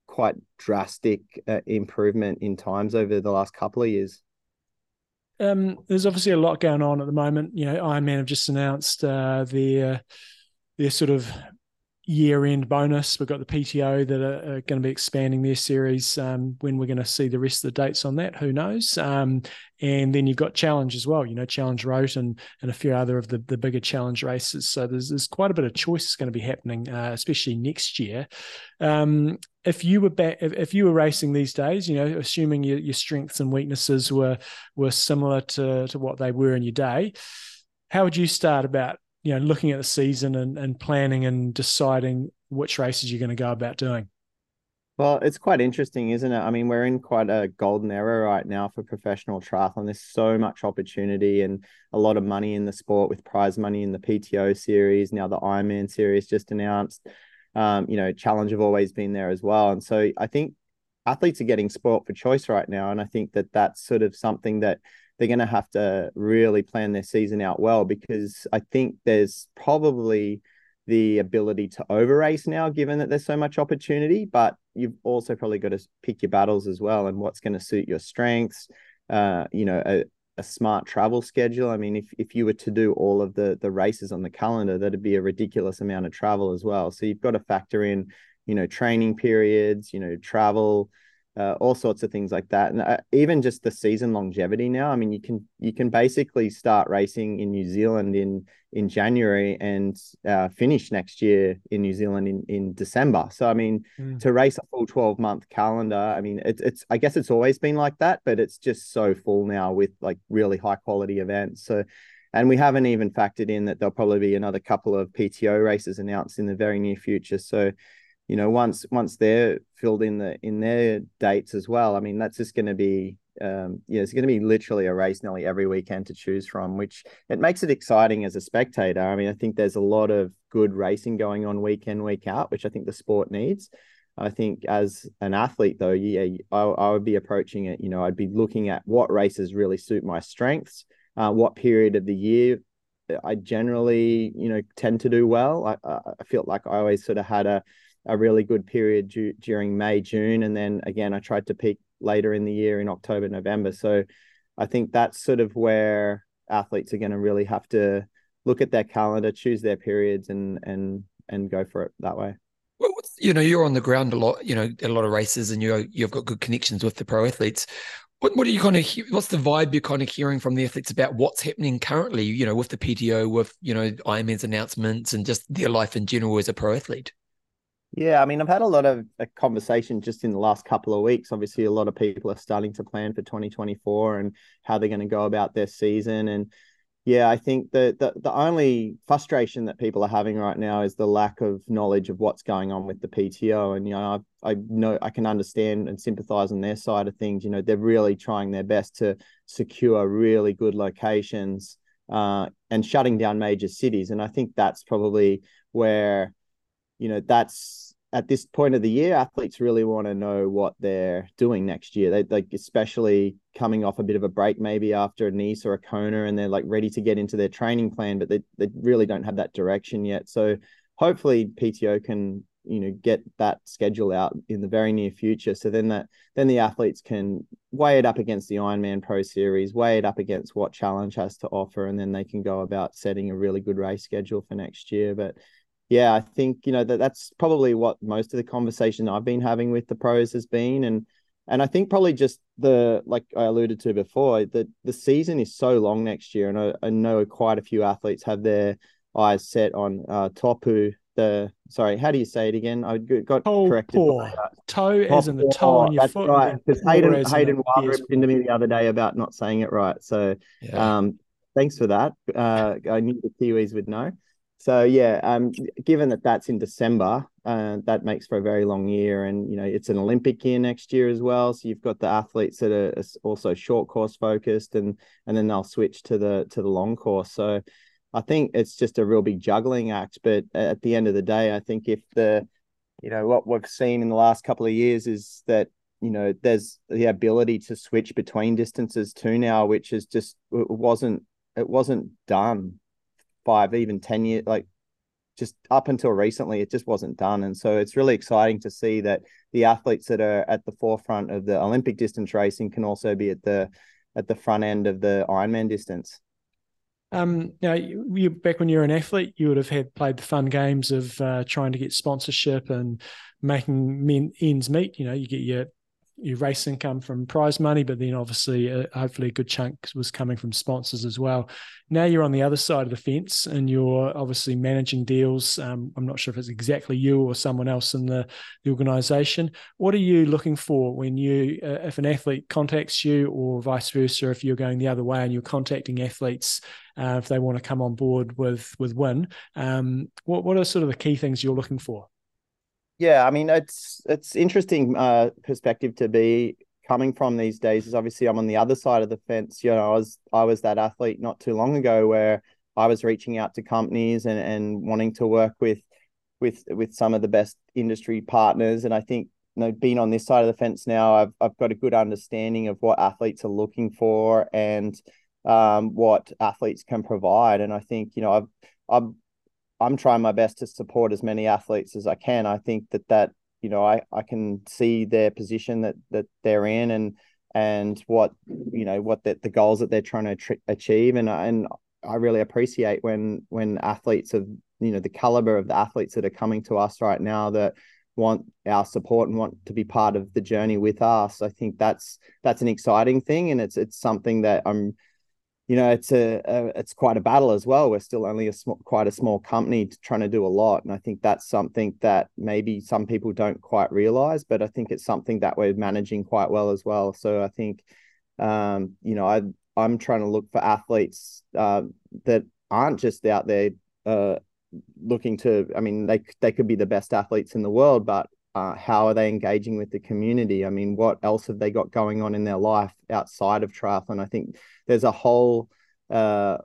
quite drastic uh, improvement in times over the last couple of years um, there's obviously a lot going on at the moment. You know, Ironman have just announced uh, their their sort of year end bonus. We've got the PTO that are, are going to be expanding their series. Um, when we're going to see the rest of the dates on that, who knows? Um, and then you've got Challenge as well. You know, Challenge Roth and and a few other of the the bigger Challenge races. So there's there's quite a bit of choice that's going to be happening, uh, especially next year. Um, if you were back, if, if you were racing these days, you know, assuming your, your strengths and weaknesses were were similar to to what they were in your day, how would you start about you know looking at the season and, and planning and deciding which races you're going to go about doing. Well it's quite interesting isn't it? I mean we're in quite a golden era right now for professional triathlon. There's so much opportunity and a lot of money in the sport with prize money in the pto series now the ironman series just announced. Um, you know challenge have always been there as well. And so i think athletes are getting sport for choice right now and i think that that's sort of something that they're going to have to really plan their season out well because I think there's probably the ability to over race now, given that there's so much opportunity. But you've also probably got to pick your battles as well and what's going to suit your strengths. Uh, you know, a, a smart travel schedule. I mean, if, if you were to do all of the the races on the calendar, that'd be a ridiculous amount of travel as well. So you've got to factor in, you know, training periods, you know, travel, uh, all sorts of things like that, and uh, even just the season longevity now. I mean, you can you can basically start racing in New Zealand in in January and uh, finish next year in New Zealand in in December. So I mean, mm. to race a full twelve month calendar, I mean, it's it's I guess it's always been like that, but it's just so full now with like really high quality events. So. And we haven't even factored in that there'll probably be another couple of PTO races announced in the very near future. So, you know once once they're filled in the in their dates as well i mean that's just going to be um yeah it's going to be literally a race nearly every weekend to choose from which it makes it exciting as a spectator i mean i think there's a lot of good racing going on week in week out which i think the sport needs i think as an athlete though yeah i, I would be approaching it you know i'd be looking at what races really suit my strengths uh, what period of the year I generally, you know, tend to do well. I, I feel like I always sort of had a a really good period du- during May, June, and then again I tried to peak later in the year in October, November. So I think that's sort of where athletes are going to really have to look at their calendar, choose their periods, and and and go for it that way. Well, you know, you're on the ground a lot. You know, a lot of races, and you you've got good connections with the pro athletes. What what are you kind of what's the vibe you're kind of hearing from the athletes about what's happening currently? You know, with the PTO, with you know Ironman's announcements, and just their life in general as a pro athlete. Yeah, I mean, I've had a lot of a conversation just in the last couple of weeks. Obviously, a lot of people are starting to plan for 2024 and how they're going to go about their season. And yeah, I think the, the the only frustration that people are having right now is the lack of knowledge of what's going on with the PTO. And you know, I I know I can understand and sympathise on their side of things. You know, they're really trying their best to secure really good locations uh, and shutting down major cities. And I think that's probably where you know that's at this point of the year, athletes really want to know what they're doing next year. They like especially coming off a bit of a break, maybe after a Nice or a Kona, and they're like ready to get into their training plan, but they, they really don't have that direction yet. So hopefully PTO can you know get that schedule out in the very near future. So then that then the athletes can weigh it up against the Ironman Pro Series, weigh it up against what challenge has to offer, and then they can go about setting a really good race schedule for next year. But yeah, I think you know that that's probably what most of the conversation I've been having with the pros has been, and and I think probably just the like I alluded to before that the season is so long next year, and I, I know quite a few athletes have their eyes set on uh, Topu. The sorry, how do you say it again? I got toe corrected. Paw. Toe as in the toe on your That's foot. right. Because Hayden Hayden Wilde ripped ripped into me the other day about not saying it right. So Yeah. um, thanks for that. Uh, I knew the Kiwis would know. So yeah, um, given that that's in December, uh, that makes for a very long year, and you know it's an Olympic year next year as well. So you've got the athletes that are also short course focused, and and then they'll switch to the to the long course. So I think it's just a real big juggling act. But at the end of the day, I think if the you know what we've seen in the last couple of years is that you know there's the ability to switch between distances too now, which is just it wasn't it wasn't done five even ten years like just up until recently it just wasn't done and so it's really exciting to see that the athletes that are at the forefront of the olympic distance racing can also be at the at the front end of the ironman distance Um, now, you, you back when you were an athlete, you would have had played the fun games of uh, trying to get sponsorship and making men, ends meet. You know, you get your your race income from prize money, but then obviously, uh, hopefully, a good chunk was coming from sponsors as well. Now you're on the other side of the fence, and you're obviously managing deals. Um, I'm not sure if it's exactly you or someone else in the the organisation. What are you looking for when you, uh, if an athlete contacts you, or vice versa, if you're going the other way and you're contacting athletes? uh, if they want to come on board with with Wyn. Um, what what are sort of the key things you're looking for? Yeah, I mean it's it's interesting uh, perspective to be coming from these days. Is obviously I'm on the other side of the fence. You know, I was I was that athlete not too long ago where I was reaching out to companies and and wanting to work with with with some of the best industry partners. And I think you know being on this side of the fence now, I've I've got a good understanding of what athletes are looking for and um, what athletes can provide. And I think you know I've I've I'm trying my best to support as many athletes as I can. I think that that you know I I can see their position that that they're in and and what you know what the, the goals that they're trying to tr- achieve and and I really appreciate when when athletes of you know the caliber of the athletes that are coming to us right now that want our support and want to be part of the journey with us. I think that's that's an exciting thing and it's it's something that I'm you know it's a, a, it's quite a battle as well. We're still only a small quite a small company trying to do a lot. And i think that's something that maybe some people don't quite realize but i think it's something that we're managing quite well as well. So i think um you know i i'm trying to look for athletes uh, that aren't just out there uh looking to i mean they they could be the best athletes in the world but uh, how are they engaging with the community? I mean, what else have they got going on in their life outside of triathlon? I think there's a whole, uh,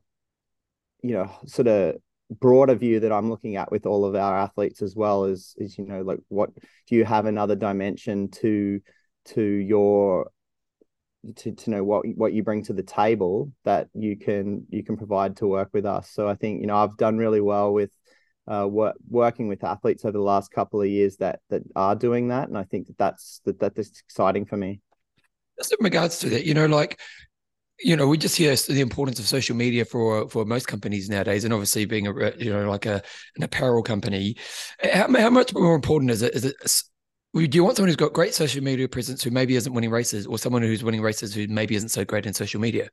you know, sort of broader view that I'm looking at with all of our athletes as well. Is is you know, like what do you have another dimension to to your to, to know what what you bring to the table that you can you can provide to work with us. So I think you know I've done really well with uh, work, working with athletes over the last couple of years that that are doing that, and I think that that's that that's exciting for me. Just in regards to that, you know, like, you know, we just hear the importance of social media for for most companies nowadays, and obviously being a you know like a an apparel company, how, how much more important is it? Is it do you want someone who's got great social media presence who maybe isn't winning races, or someone who's winning races who maybe isn't so great in social media?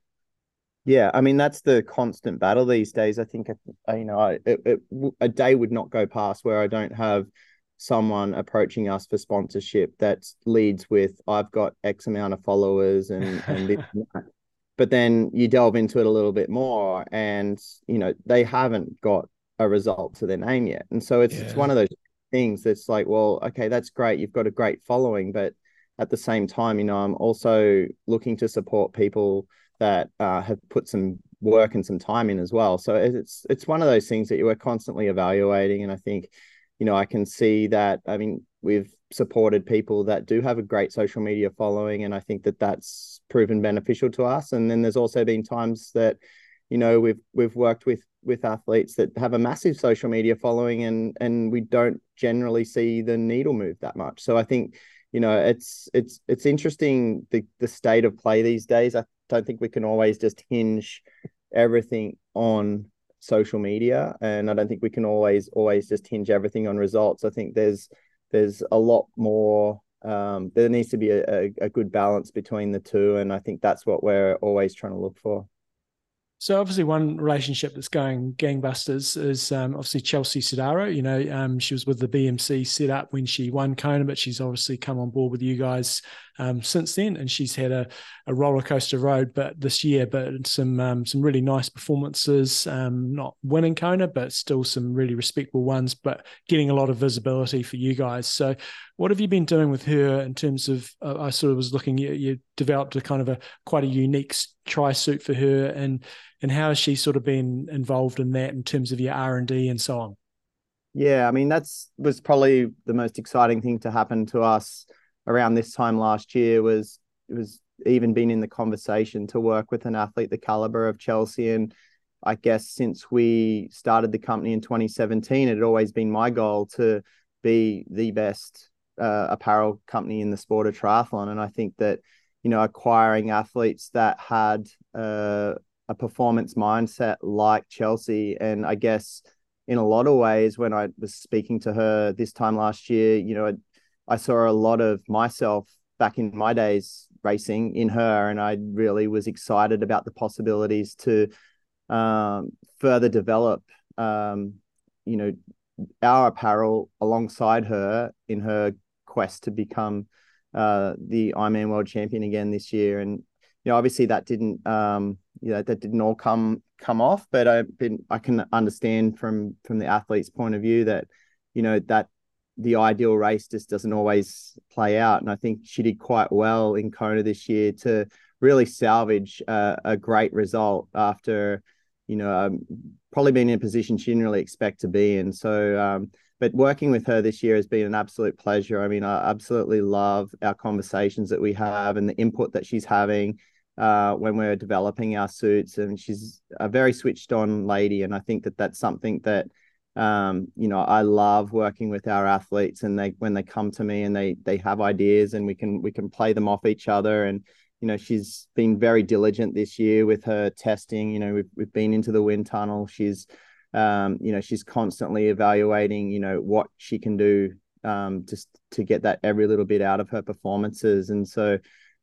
Yeah, I mean that's the constant battle these days. I think uh, you know, I, it, it, a day would not go past where I don't have someone approaching us for sponsorship that leads with I've got X amount of followers and and this and that. But then you delve into it a little bit more, and you know they haven't got a result to their name yet, and so it's Yeah. it's one of those things that's like, well, okay, that's great, you've got a great following, but at the same time, you know, I'm also looking to support people that uh, have put some work and some time in as well. So it's it's one of those things that you are constantly evaluating, and I think, you know, I can see that. I mean, we've supported people that do have a great social media following, and I think that that's proven beneficial to us. And then there's also been times that, you know, we've we've worked with with athletes that have a massive social media following, and and we don't generally see the needle move that much. So I think you know it's it's it's interesting the the state of play these days i don't think we can always just hinge everything on social media and i don't think we can always always just hinge everything on results i think there's there's a lot more um, there needs to be a, a, a good balance between the two and i think that's what we're always trying to look for So obviously, one relationship that's going gangbusters is um, obviously Chelsea Sodaro. You know, um, she was with the BMC setup when she won Kona, but she's obviously come on board with you guys um, since then, and she's had a, a roller coaster road. But this year, but some um, some really nice performances. Um, not winning Kona, but still some really respectable ones. But getting a lot of visibility for you guys. So, what have you been doing with her in terms of? Uh, I sort of was looking. You, you developed a kind of a quite a unique tri suit for her, and and how has she sort of been involved in that in terms of your R and D and so on? Yeah, I mean that's was probably the most exciting thing to happen to us around this time last year. Was was even been in the conversation to work with an athlete the caliber of Chelsea and. I guess since we started the company in 2017, it had always been my goal to be the best uh, apparel company in the sport of triathlon. And I think that, you know, acquiring athletes that had uh, a performance mindset like Chelsea. And I guess in a lot of ways, when I was speaking to her this time last year, you know, I, saw a lot of myself back in my days racing in her, and I really was excited about the possibilities to um, further develop, um, you know, our apparel alongside her in her quest to become uh, the Ironman World Champion again this year. And you know, obviously that didn't um, you know that didn't all come come off but i've been i can understand from from the athlete's point of view that you know that the ideal race just doesn't always play out and i think she did quite well in kona this year to really salvage uh, a great result after you know um, probably being in a position she didn't really expect to be in so um, but working with her this year has been an absolute pleasure i mean i absolutely love our conversations that we have and the input that she's having uh, when we're developing our suits. And she's a very switched on lady. And I think that that's something that, um, you know, I love working with our athletes and they, when they come to me and they, they have ideas and we can, we can play them off each other. And, you know, she's been very diligent this year with her testing. You know, we've, we've been into the wind tunnel. She's, um, you know, she's constantly evaluating, you know, what she can do um, just to get that every little bit out of her performances. And so,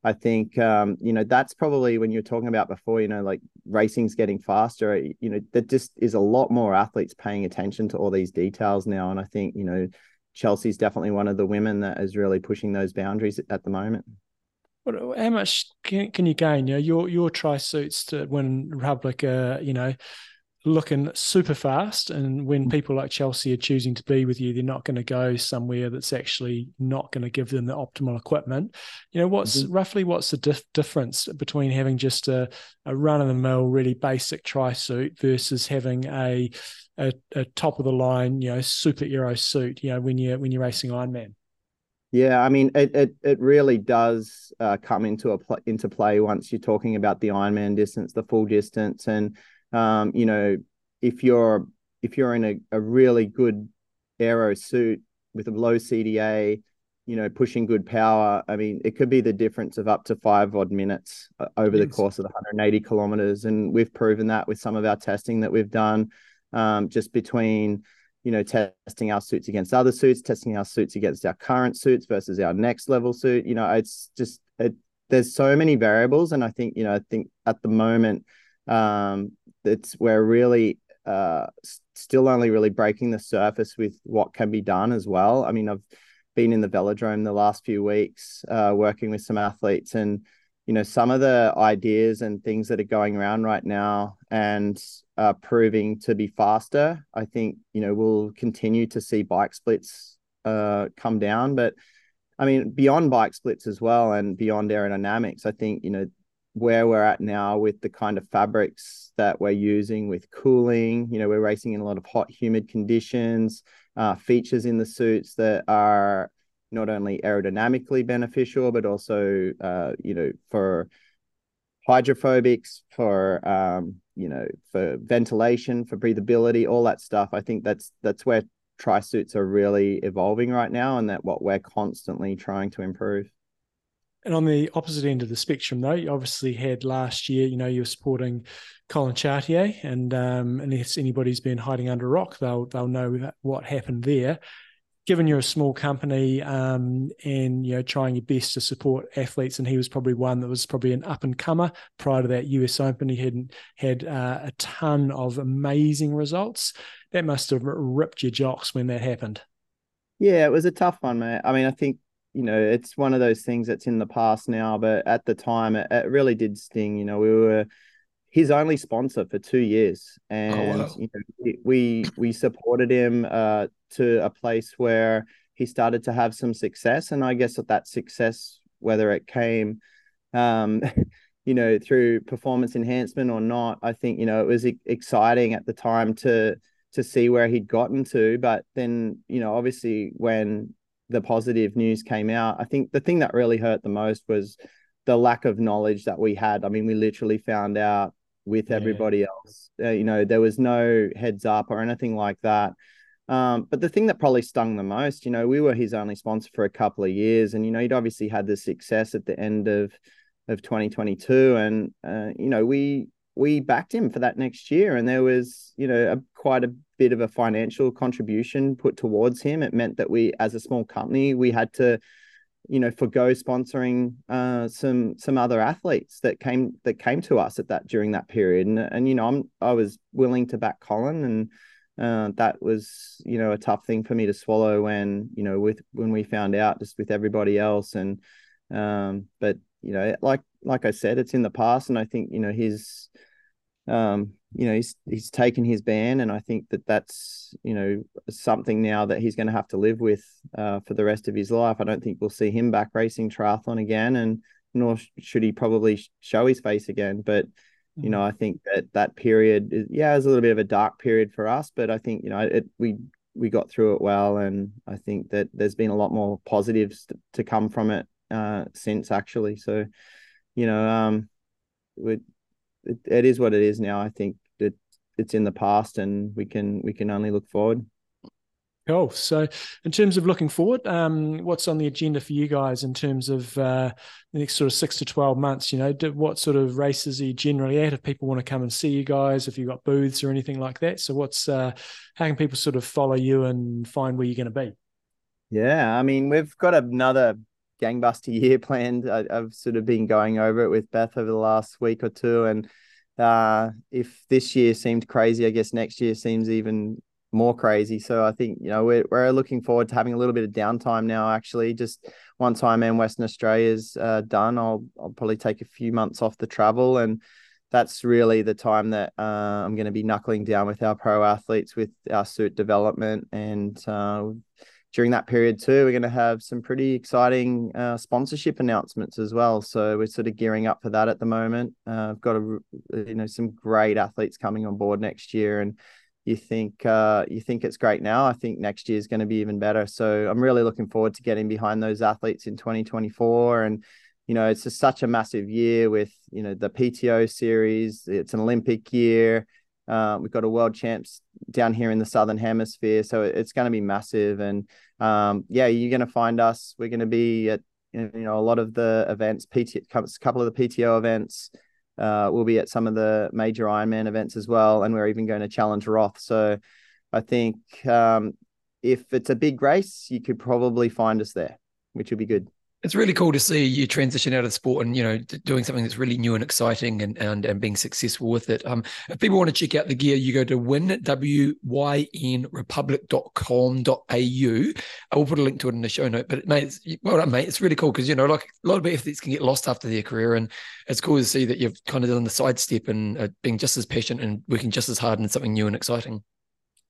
I think um, you know that's probably when you're talking about before, you know, like racing's getting faster. You know, there just is a lot more athletes paying attention to all these details now, and I think you know Chelsea's definitely one of the women that is really pushing those boundaries at the moment. What, how much can, can you gain? You know, your your tri suits to Wyn Republic, uh, you know, looking super fast. And when mm. people like Chelsea are choosing to be with you, they're not going to go somewhere that's actually not going to give them the optimal equipment. You know, what's mm-hmm. roughly what's the dif- difference between having just a, a run of the mill, really basic tri suit versus having a, a, a top of the line, you know, super aero suit, you know, when you're when you're racing Ironman? Yeah, I mean, it it, it really does uh, come into a pl- into play once you're talking about the Ironman distance, the full distance, and um, you know, if you're if you're in a, a really good aero suit with a low CDA, you know, pushing good power, I mean, it could be the difference of up to five odd minutes uh, over yes. the course of the 180 kilometers. And we've proven that with some of our testing that we've done, um, just between, you know, testing our suits against other suits, testing our suits against our current suits versus our next level suit. You know, it's just, it, there's so many variables. And I think, you know, I think at the moment, um, it's we're really uh, still only really breaking the surface with what can be done as well. I mean, I've been in the velodrome the last few weeks, uh, working with some athletes, and you know, some of the ideas and things that are going around right now and uh, proving to be faster. I think you know we'll continue to see bike splits uh, come down, but I mean, beyond bike splits as well, and beyond aerodynamics, I think you know where we're at now with the kind of fabrics that we're using with cooling. You know, we're racing in a lot of hot, humid conditions, uh, features in the suits that are not only aerodynamically beneficial, but also, uh, you know, for hydrophobics, for, um, you know, for ventilation, for breathability, all that stuff. I think that's that's where tri suits are really evolving right now, and that what we're constantly trying to improve. And on the opposite end of the spectrum, though, you obviously had last year, you know, you were supporting Colin Chartier, and um, unless anybody's been hiding under a rock, they'll they'll know what happened there. given you're a small company um, and you know trying your best to support athletes, and he was probably one that was probably an up and comer prior to that US Open. He hadn't had uh, a ton of amazing results. That must have ripped your jocks when that happened. Yeah, it was a tough one, mate. I mean, I think you know it's one of those things that's in the past now, but at the time, it, it really did sting. You know, we were his only sponsor for two years, oh, and oh, wow. you know, we we supported him uh, to a place where he started to have some success, and I guess that that success, whether it came, um, you know, through performance enhancement or not, I think you know it was exciting at the time to to see where he'd gotten to, but then you know, obviously when the positive news came out, I think the thing that really hurt the most was the lack of knowledge that we had. I mean, we literally found out with everybody yeah. else. Uh, you know, there was no heads up or anything like that. Um, but the thing that probably stung the most, you know, we were his only sponsor for a couple of years, and you know, he'd obviously had the success at the end of of 2022, and uh, you know, we we backed him for that next year, and there was you know a, quite a bit of a financial contribution put towards him. It meant that we, as a small company, we had to you know forgo sponsoring uh, some some other athletes that came that came to us at that during that period and and you know I'm I was willing to back Colin and uh, that was you know a tough thing for me to swallow when you know with when we found out just with everybody else and um but you know like like I said it's in the past and I think you know his um you know he's he's taken his ban and I think that that's you know something now that he's going to have to live with uh, for the rest of his life. I don't think we'll see him back racing triathlon again, and nor should he probably show his face again. But you know, mm-hmm. I think that that period, is, yeah, is a little bit of a dark period for us, but I think you know it we we got through it well, and I think that there's been a lot more positives to, to come from it uh, since actually. So, you know, um, it, it is what it is now. I think that it's in the past and we can we can only look forward. Cool. So, in terms of looking forward, um, what's on the agenda for you guys in terms of uh, the next sort of six to twelve months? You know, do, what sort of races are you generally at? If people want to come and see you guys, if you've got booths or anything like that. So, what's uh, how can people sort of follow you and find where you're going to be? Yeah, I mean, we've got another gangbuster year planned. I, I've sort of been going over it with Beth over the last week or two, and uh, if this year seemed crazy, I guess next year seems even more crazy. So I think you know we're we're looking forward to having a little bit of downtime now. Actually, just once and Western Australia's uh, done, I'll I'll probably take a few months off the travel, and that's really the time that uh, I'm going to be knuckling down with our pro athletes with our suit development and. Uh, during that period too, we're going to have some pretty exciting uh, sponsorship announcements as well. So we're sort of gearing up for that at the moment. Uh, I've got a, you know some great athletes coming on board next year, and you think uh, you think it's great now. I think next year is going to be even better. So I'm really looking forward to getting behind those athletes in 2024 and you know it's just such a massive year with you know the PTO series it's an Olympic year uh, we've got a world champs down here in the southern hemisphere, so it's going to be massive. And um, yeah, you're going to find us. We're going to be at you know a lot of the events, PT, comes a couple of the PTO events. Uh, we'll be at some of the major Ironman events as well, and we're even going to challenge Roth. So I think um, if it's a big race, you could probably find us there, which would be good it's really cool to see you transition out of sport and you know doing something that's really new and exciting and and, and being successful with it. Um, if people want to check out the gear, you go to Wyn w y n republic.com.au. I will put a link to it in the show note. But mate, it's, well done, mate. It's really cool because you know like a lot of athletes can get lost after their career, and it's cool to see that you've kind of done the sidestep and uh, being just as patient and working just as hard in something new and exciting.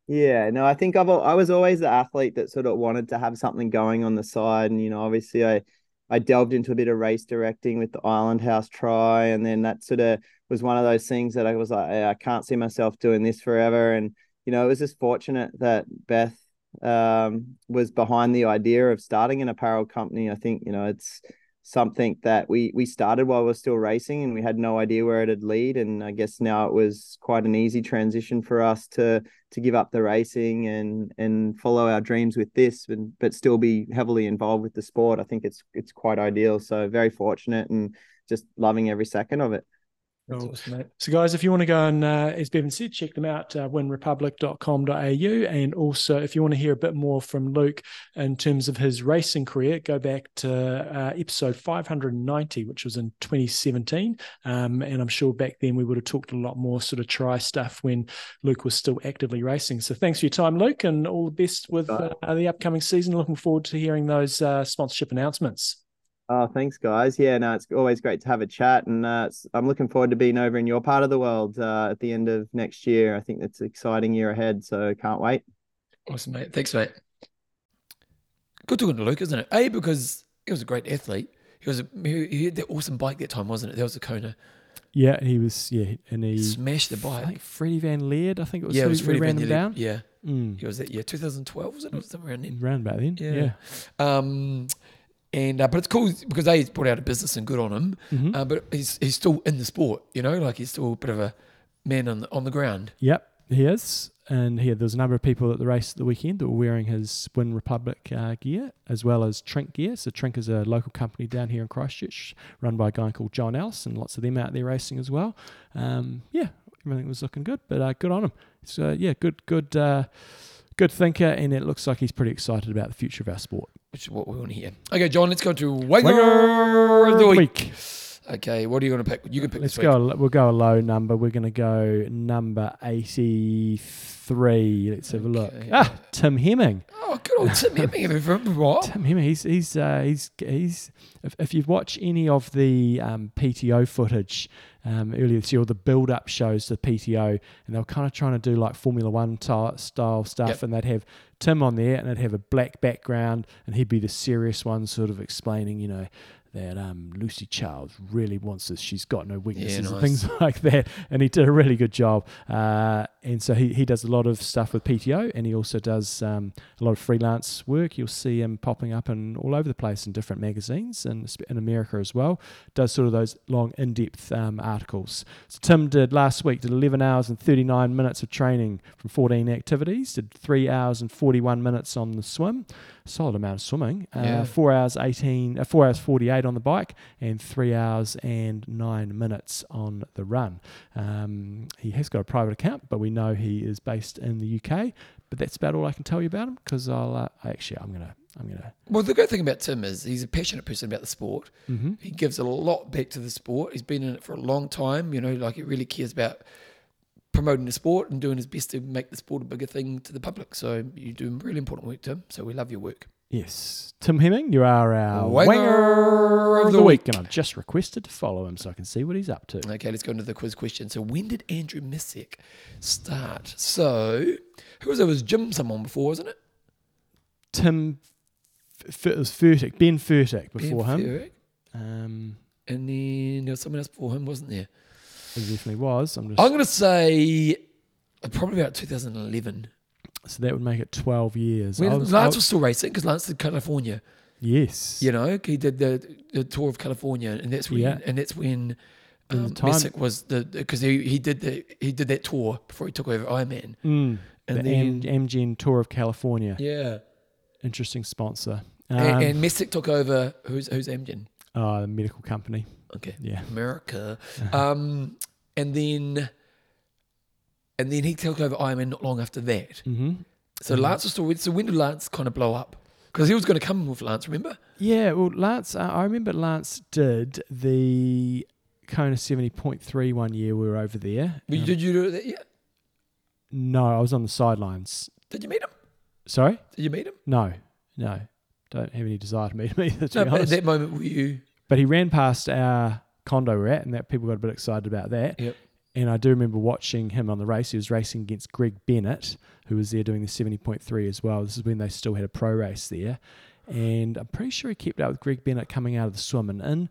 Yeah, no, I think I've I was always the athlete that sort of wanted to have something going on the side, and you know, obviously I I delved into a bit of race directing with the Island House tri, and then that sort of was one of those things that I was like, I can't see myself doing this forever. And you know, it was just fortunate that Beth um, was behind the idea of starting an apparel company. I think you know it's something that we we started while we are still racing and we had no idea where it'd lead. And i guess now it was quite an easy transition for us to to give up the racing and and follow our dreams with this but, but still be heavily involved with the sport. I think it's it's quite ideal. So very fortunate and just loving every second of it Cool. awesome. So, guys, if you want to go and, uh, as Bevan said, check them out, uh, wynrepublic.com.au. And also, if you want to hear a bit more from Luke in terms of his racing career, go back to uh, episode 590, which was in 2017. Um, and I'm sure back then we would have talked a lot more sort of tri stuff when Luke was still actively racing. So, thanks for your time, Luke, and all the best with uh, the upcoming season. Looking forward to hearing those uh, sponsorship announcements. Oh, thanks, guys. Yeah, no, it's always great to have a chat, and uh, I'm looking forward to being over in your part of the world uh, at the end of next year. I think it's an exciting year ahead, so can't wait. Awesome, mate. Thanks, mate. Good talking to Luke, isn't it? A, because he was a great athlete. He was a, he, he had that awesome bike that time, wasn't it? That was a Kona. Yeah, he was. Yeah, and he Smashed the bike. I bike. think Freddie Van Lierde. I think it was. yeah, who, it was Freddie ran Van them Lierde. down. Yeah, Mm. he was that year, 2012, was it? Or somewhere around then. Round about then. Yeah. Yeah. Um, and uh, but it's cool because A, he's brought out a business and good on him. Mhm. Uh, but he's he's still in the sport, you know, like he's still a bit of a man on the on the ground. Yep, he is. And here, there's a number of people at the race at the weekend that were wearing his Wyn Republic uh, gear, as well as Trink gear. So Trink is a local company down here in Christchurch, run by a guy called John Ellis, and lots of them out there racing as well. Um, yeah, everything was looking good, but uh, good on him. So yeah, good, good, uh, good thinker, and it looks like he's pretty excited about the future of our sport. Which is what we want to hear. Okay, John, let's go to Wanger of the week. Okay, what are you going to pick? You can pick Let's this week. go. We'll go a low number. We're going to go number eighty-three. Let's have a look. Ah, Tim Heming. Oh, good old Tim Heming. You what? Tim Heming. He's he's uh, he's he's. If, if you've watched any of the um, PTO footage um, earlier this year, or the build-up shows to PTO, and they were kind of trying to do like Formula One ty- style stuff, Yep. and they'd have Tim on there, and they'd have a black background, and he'd be the serious one, sort of explaining, you know. That um, Lucy Charles really wants this. She's got no weaknesses and nice. things like that. And he did a really good job. Uh, and so he, he does a lot of stuff with PTO and he also does um, a lot of freelance work. You'll see him popping up in all over the place in different magazines and in America as well. Does sort of those long, in-depth um, articles. So Tim did last week did 11 hours and 39 minutes of training from 14 activities. Did three hours and 41 minutes on the swim. Solid amount of swimming. Uh, Yeah. Four hours 18, uh, four hours 48 on the bike, and three hours and nine minutes on the run. Um, he has got a private account, but we know he is based in the UK. But that's about all I can tell you about him because I'll uh, actually I'm gonna I'm gonna. Well, the good thing about Tim is he's a passionate person about the sport. Mm-hmm. He gives a lot back to the sport. He's been in it for a long time. You know, like he really cares about promoting the sport and doing his best to make the sport a bigger thing to the public. So you do really important work, Tim. So we love your work. Yes, Tim Heming, you are our Wanger wanger of the week. and I've just requested to follow him so I can see what he's up to. Okay, let's go into the quiz question. So when did Andrew Messick start? So who was it? It was Jim someone before, wasn't it? Tim F- it was Fertic, Ben Fertic before Ben him. Um, And then there was someone else before him, wasn't there? it definitely was. I'm just I'm going to say probably about 2011. So that would make it 12 years. When was- Lance I- was still racing because Lance did California. yes, You know, he did the, the tour of California, and that's when Yeah. and that's when um, Messick was the because he, he did the he did that tour before he took over Ironman, Mm, and the then Am- Amgen Tour of California. yeah, Interesting sponsor. Um, and, and Messick took over who's who's oh, the medical company. Okay, Yeah. America, um, and then and then he took over Ironman not long after that. Mm-hmm. So Lance was still with. So when did Lance kind of blow up? Because he was going to come with Lance, remember? Yeah, well, Lance, uh, I remember Lance did the Kona 70.3 one year we were over there. But Um, Did you do that? Yeah. no, I was on the sidelines. Did you meet him? Sorry? Did you meet him? No, no. Don't have any desire to meet him either, to No, but at that moment were you? But he ran past our condo we're at, and that people got a bit excited about that. Yep. And I do remember watching him on the race. He was racing against Greg Bennett, who was there doing the 70.3 as well. This is when they still had a pro race there. And I'm pretty sure he kept up with Greg Bennett coming out of the swim. And in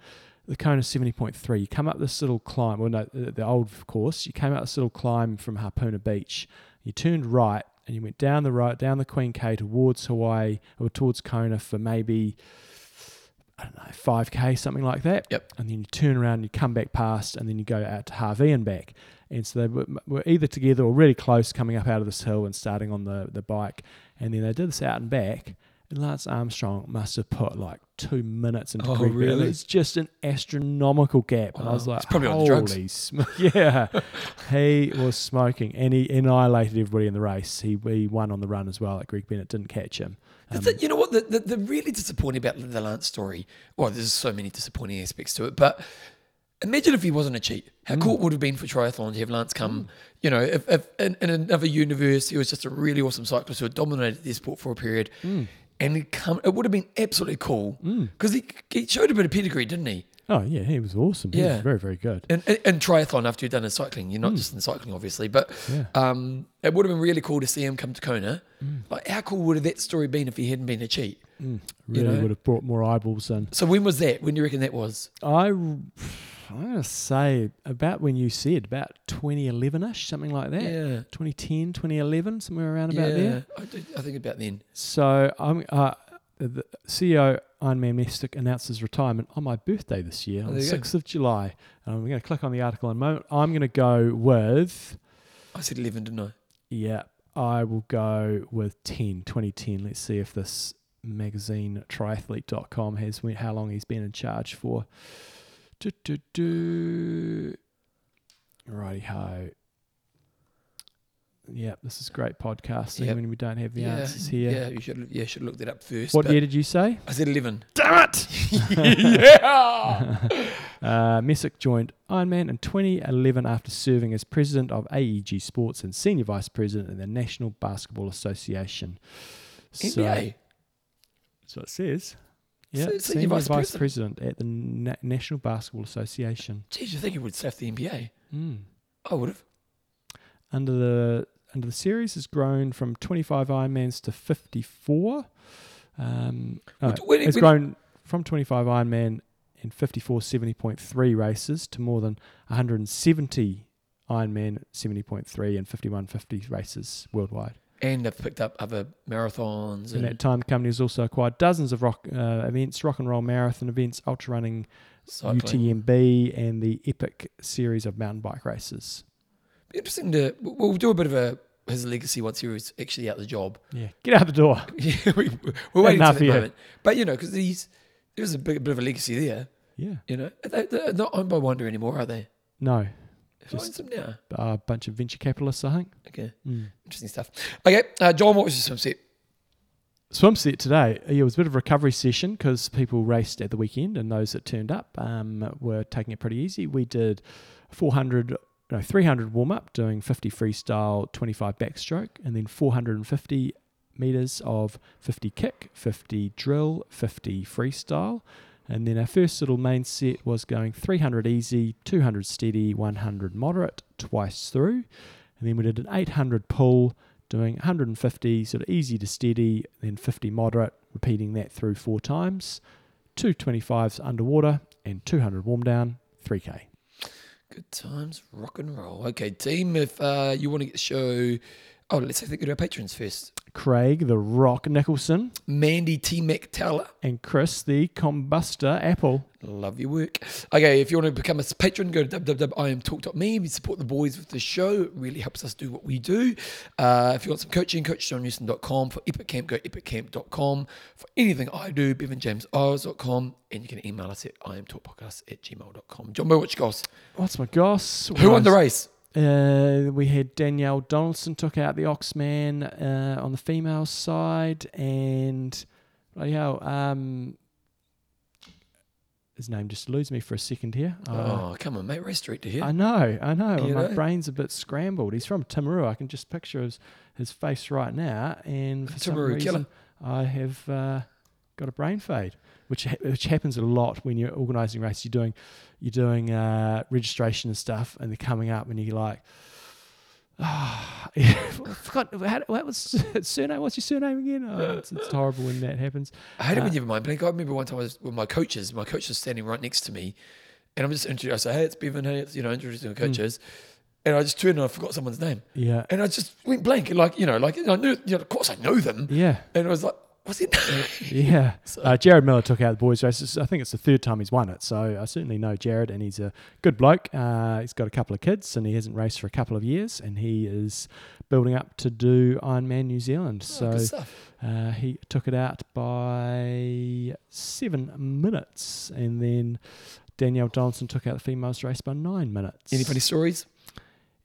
the Kona 70.3, you come up this little climb, well, no, the, old course, you came up this little climb from Hapuna Beach. You turned right and you went down the right, down the Queen K towards Hawaii or towards Kona for maybe, I don't know, 5K, something like that. Yep. And then you turn around and you come back past and then you go out to Hawi and back. And so they were, were either together or really close coming up out of this hill and starting on the, the bike. And then they did this out and back. And Lance Armstrong must have put like two minutes into Oh, Greg really? It's just an astronomical gap. And I was like, He's probably on holy drugs." sm- yeah. he was smoking and he annihilated everybody in the race. He, he won on the run as well. Like Greg Bennett didn't catch him. The Um, thi- you know what? The, the, the really disappointing about the Lance story, well, there's so many disappointing aspects to it, but imagine if he wasn't a cheat. How cool it would have been for triathlon to have Lance come, you know, if, if in, in another universe he was just a really awesome cyclist who had dominated the sport for a period and come, it would have been absolutely cool because he, he showed a bit of pedigree, didn't he? Oh, yeah, he was awesome. He Yeah. was very, very good. And, in, in triathlon after you've done his cycling. You're not just in cycling, obviously, but Yeah. um, it would have been really cool to see him come to Kona. Like, how cool would have that story been if he hadn't been a cheat? Really know? would have brought more eyeballs in. So when was that? When do you reckon that was? I, I'm going to say about when you said, about 2011 ish, something like that. Yeah. 2010, 2011, somewhere around about yeah, there. I, do- I think about then. So I'm uh, the CEO Ironman Messick announced his retirement on my birthday this year, Oh, on the you go. sixth of July. And I'm going to click on the article in a moment. I'm going to go with I said 11, didn't I? yeah. I will go with 10, 2010. Let's see if this magazine triathlete.com has how long he's been in charge for. Do, do, do. Righty ho. Yeah, this is great podcasting Yep. when we don't have the yeah, answers here. Yeah, you should yeah should have looked it up first. What year did you say? I said 11. Damn it! yeah. Uh, Messick joined Ironman in 2011 after serving as president of AEG Sports and senior vice president in the National Basketball Association. So, NBA. that's what it says. Yeah, So- senior, vice, vice president. at the Na- National Basketball Association. Geez, you think he would staff the NBA? Mm. I would have. Under the under the series has grown from 25 Ironmans to 54. Um, no, when- it's grown from 25 Ironman in 54 70.3 races to more than 170 Ironman 70.3 and 5150 races worldwide. And they've picked up other marathons. In And, that time, the company has also acquired dozens of rock uh, events, rock and roll marathon events, ultra running, cycling. UTMB, and the epic series of mountain bike races. Interesting to. We'll do a bit of a his legacy once he was actually out the job. Yeah, get out the door. Yeah, we, we're waiting Enough for that moment. But you know, because he's there's a big, bit of a legacy there. Yeah, You know, they, they're not owned by Wanda anymore, are they? no, Who Just- owns them now? a bunch of venture capitalists, I think. Okay, Mm. interesting stuff. Okay, uh, John, what was your swimsuit? Swimsuit today, yeah, it was a bit of a recovery session because people raced at the weekend and those that turned up um, were taking it pretty easy. We did 400, no, 300 warm up, doing 50 freestyle, 25 backstroke, and then 450 meters of 50 kick, 50 drill, 50 freestyle. And then our first little main set was going 300 easy, 200 steady, 100 moderate twice through. And then we did an 800 pull, doing 150 sort of easy to steady, then 50 moderate, repeating that through four times. Two 25s underwater and 200 warm down, 3K. Good times, rock and roll. Okay, team, if uh, you want to get the show, oh, let's say thank you to our patrons first. Craig, the Rock Nicholson, Mandy T. McTeller. and Chris, the Combuster Apple. Love your work. Okay, if you want to become a patron, go to www.imtalk.me. We support the boys with the show. It really helps us do what we do. Uh, if you want some coaching, coachjohnnewsom.com. For Epic Camp, go epiccamp.com. For anything I do, bevanjamesoz.com. And you can email us at imtalkpodcast at gmail.com. John Bo, what you goss? What's my goss? Who won the race? Uh, we had Danielle Donaldson took out the Oxman uh, on the female side, and bloody hell, um, his name just eludes me for a second here. Uh, Oh, come on, mate. Race to here. I know, I know. You My know? brain's a bit scrambled. He's from Timaru. I can just picture his, his face right now, and for some Timaru killer. reason, I have uh, got a brain fade, which which happens a lot when you're organising races. You're doing you're doing uh, registration and stuff, and they're coming up, and you're like. Ah, I forgot how, what was surname? What's your surname again? Oh, it's, it's horrible when that happens. I hate it Uh, when you mind blank. I remember one time I was with my coaches. My coach was standing right next to me, and I'm just introducing. I say, "Hey, it's Bevan. Hey, it's you know introducing the coaches," and I just turned and I forgot someone's name, Yeah, and I just went blank. Like you know, like I knew, you know, of course I know them, yeah. and I was like, Was it? Yeah. So- Uh, Jared Miller took out the boys' races. I think it's the third time he's won it. So I certainly know Jared, and he's a good bloke. Uh, he's got a couple of kids, and he hasn't raced for a couple of years, and he is building up to do Ironman New Zealand. Oh, So uh, he took it out by seven minutes, and then Danielle Donaldson took out the females race by nine minutes. Any funny stories?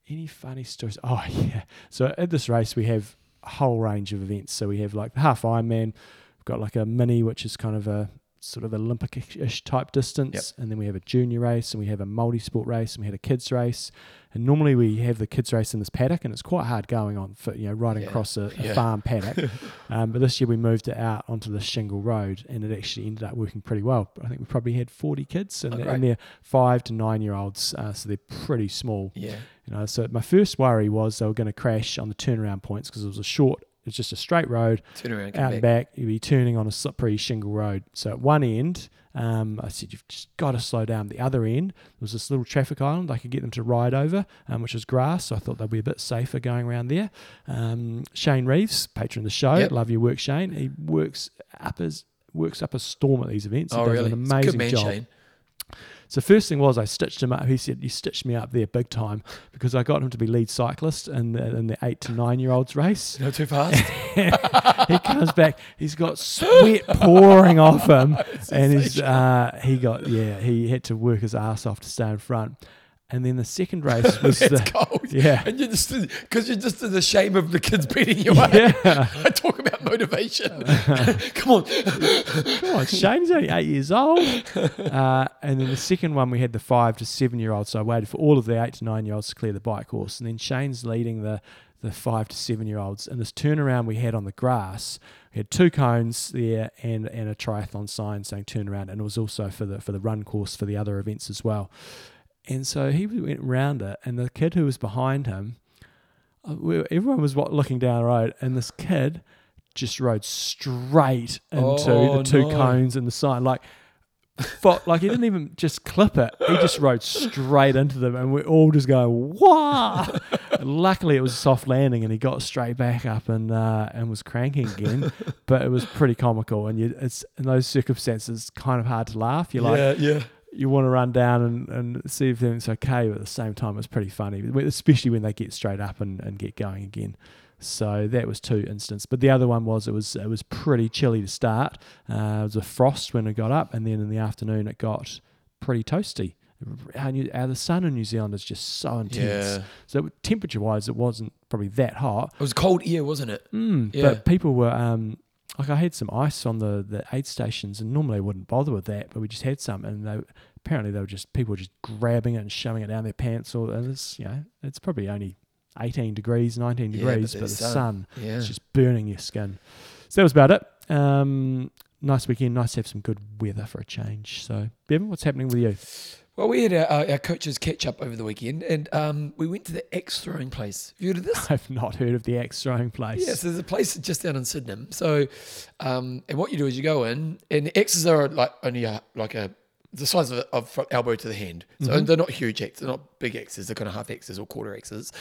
Any funny stories? Oh yeah. So at this race we have whole range of events. So we have like the half Ironman. We've got like a mini, which is kind of a sort of Olympic-ish type distance, and then we have a junior race, and we have a multi-sport race, and we had a kids race. And normally we have the kids race in this paddock, and it's quite hard going on for you know riding Yeah. across a, a Yeah. farm paddock. um, but this year we moved it out onto the shingle road, and it actually ended up working pretty well. I think we probably had 40 kids, and, Oh, they're, and they're five to nine year olds, uh, so they're pretty small. Yeah. You know, so my first worry was they were going to crash on the turnaround points because it was a short, it's just a straight road Turn around, out and back. back. You'd be turning on a slippery shingle road. So at one end, um, I said you've just got to slow down. The other end there was this little traffic island I could get them to ride over, um, which was grass. So I thought they'd be a bit safer going around there. Um, Shane Reeves, patron of the show, Yep. love your work, Shane. He works up as works up a storm at these events. He Oh, does really? an amazing Good man, job. Shane. So first thing was I stitched him up. He said you stitched me up there big time because I got him to be lead cyclist in the, in the eight to nine year olds race. No too fast. he comes back, he's got sweat pouring off him, and he's uh, he got yeah he had to work his ass off to stay in front. And then the second race was the cold. yeah And you're just because you're just in the shame of the kids beating you up. yeah. I talk about motivation. Come on. Come on, Shane's only eight years old. Uh, and then the second one, we had the five to seven year olds. So I waited for all of the eight to nine year olds to clear the bike course. And then Shane's leading the, the five to seven year olds. And this turnaround we had on the grass, we had two cones there and, and a triathlon sign saying turn around. And it was also for the, for the run course for the other events as well. And so he went round it, and the kid who was behind him, uh, everyone was wa- looking down the road, and this kid just rode straight into Oh, the two no. cones and the sign. Like, fo- like he didn't even just clip it; he just rode straight into them, and we're all just going, "Wow!" Luckily, it was a soft landing, and he got straight back up and uh, and was cranking again. but it was pretty comical, and you, it's in those circumstances kind of hard to laugh. You're like, yeah, yeah. you want to run down and, and see if everything's okay, but at the same time, it's pretty funny, especially when they get straight up and, and get going again. So that was two instances, but the other one was it was it was pretty chilly to start. Uh, it was a frost when it got up, and then in the afternoon it got pretty toasty. Our, New, our the sun in New Zealand is just so intense. Yeah. So temperature wise, it wasn't probably that hot, It was cold ear, wasn't it? Mm, Yeah. But people were um, like I had some ice on the the aid stations, and normally I wouldn't bother with that, but we just had some, and they apparently they were just people were just grabbing it and shoving it down their pants, or it's you know it's probably only eighteen degrees, nineteen Yeah, but degrees, the but the sun. sun Yeah. is just burning your skin. So that was about it. Um, nice weekend, nice to have some good weather for a change. So Bevan, what's happening with you? Well, we had our, our, coaches catch up over the weekend, and um, we went to the X throwing place. Have you heard of this? I've not heard of the axe throwing place. Yes, there's a place just down in Sydenham. So, um, and what you do is you go in, and the X's are like only a, like a the size of, of from elbow to the hand. So they're not huge X's, they're not big X's. They're kind of half X's or quarter X's.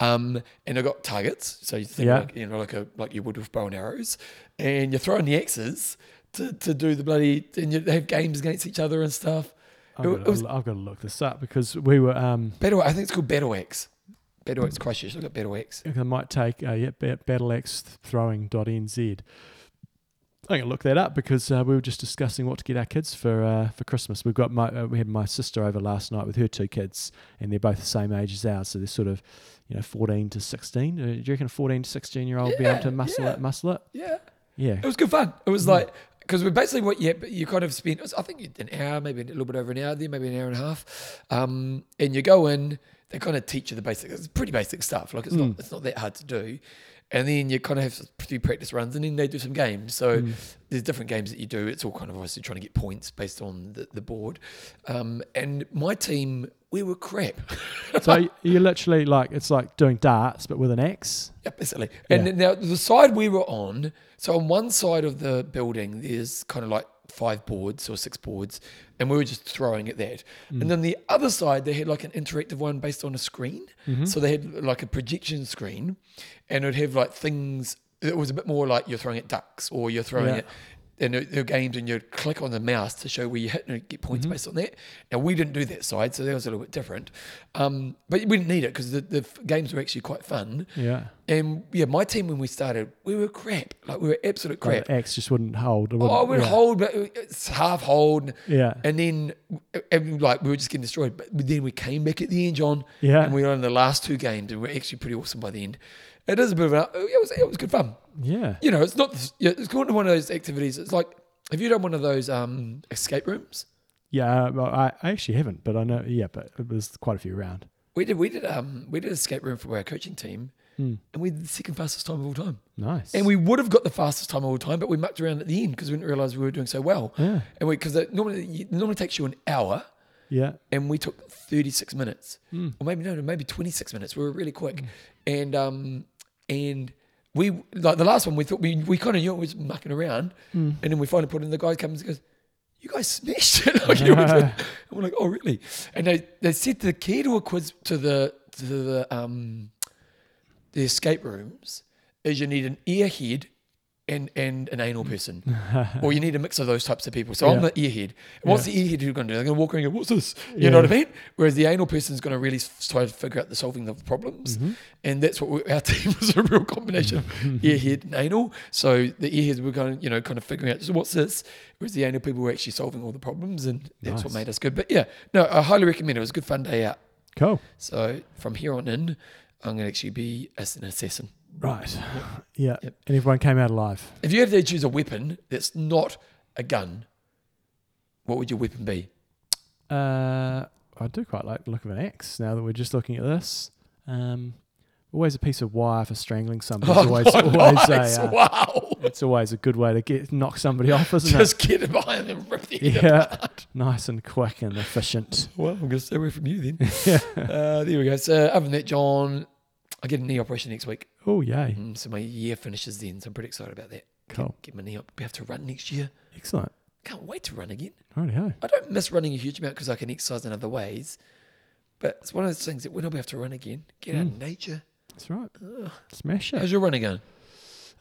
Um, and they've got targets. So you think Yeah. like, you know like a like you would with bow and arrows, and you're throwing the X's to, to do the bloody and you, they have games against each other and stuff. I've It got, was- to, I've got to look this up because we were um, Battle, I think it's called Battle Axe. Battle Axe Christchurch. Look at Battle Axe. I might take uh, yeah, ba- battleaxethrowing.nz. I'm gonna look that up because uh, we were just discussing what to get our kids for uh, for Christmas. We've got my uh, we had my sister over last night with her two kids, and they're both the same age as ours, so they're sort of you know 14 to 16. Uh, do you reckon a 14 to 16 year old be able to muscle yeah. it? Muscle it? Yeah. Yeah. It was good fun. It Mm. was like because we're basically what yeah, but you kind of spend. I think an hour, maybe a little bit over an hour there, maybe an hour and a half. Um, and you go in, they kind of teach you the basics. It's pretty basic stuff. Like it's Mm. not it's not that hard to do. And then you kind of have a few practice runs, and then they do some games. So Mm. there's different games that you do. It's all kind of obviously trying to get points based on the, the board. Um, and my team, we were crap. so you're literally like it's like doing darts but with an axe. Yeah, basically. And Yeah. now the side we were on, so on one side of the building, there's kind of like five boards or six boards, and we were just throwing at that. Mm. And then the other side, they had like an interactive one based on a screen. Mm-hmm. So they had like a projection screen, and it would have like things it was a bit more like you're throwing at ducks or you're throwing Yeah. it in the, the games and you'd click on the mouse to show where you hit and get points based on that. Now we didn't do that side, so that was a little bit different. Um, but we didn't need it because the, the f- games were actually quite fun. Yeah. And yeah, my team when we started, we were crap. Like we were absolute But crap. the X just wouldn't hold. It Oh, wouldn't- we'd yeah. hold, but it's half hold. Yeah. And then, and like, we were just getting destroyed. But then we came back at the end, John. Yeah. And we won the last two games, and we're actually pretty awesome by the end. It is a bit of a, it was, it was good fun. Yeah. You know, it's not, it's going to one of those activities. It's like, have you done one of those um, escape rooms? Yeah. Well, I, I actually haven't, but I know. Yeah, but it was quite a few around. We did, we did, um, we did an escape room for our coaching team, Mm. and we did the second fastest time of all time. Nice. And we would have got the fastest time of all time, but we mucked around at the end because we didn't realize we were doing so well. Yeah. And we, because it normally, it normally takes you an hour. Yeah. and we took 36 minutes Hmm. or maybe no, no maybe 26 minutes we were really quick and um and we like the last one we thought we, we kind of knew it was mucking around. Hmm. and then we finally put in the guy comes and goes you guys smashed it. Like, you know, and we're like oh really? And they they said the key to a quiz to the to the um the escape rooms is you need an earhead and and an anal person, or you need a mix of those types of people. So I'm Yeah. the earhead. And what's Yeah. the earhead who going to do? They're going to walk around and go, "What's this?" You Yeah. know what I mean? Whereas the anal person is going to really try to figure out the solving of the problems, Mm-hmm. and that's what we, our team was a real combination of earhead and anal. So the earheads were going, you know, kind of figuring out so what's this, whereas the anal people were actually solving all the problems, and that's what made us good. But yeah, no, I highly recommend it. It was a good fun day out. Cool. So from here on in, I'm going to actually be as an assassin. Right. Yeah. Yep. And everyone came out alive. If you had to choose a weapon that's not a gun, what would your weapon be? Uh, I do quite like the look of an axe now that we're just looking at this. Um, always a piece of wire for strangling somebody. It's always, Oh, always nice. a, uh, wow. it's always a good way to get knock somebody off, isn't Just get it behind them and rip the head Yeah. apart. Nice and quick and efficient. Well, I'm going to stay away from you then. uh, there we go. So other than that, John, I get a knee operation next week. Oh, yay. Mm, so my year finishes then. So I'm pretty excited about that. Cool. Get, get my knee up. We have to run next year. Excellent. Can't wait to run again. Rightio. I don't miss running a huge amount because I can exercise in other ways. But it's one of those things that when I'll be able to run again, get out in nature. That's right. Smash it. How's your running going?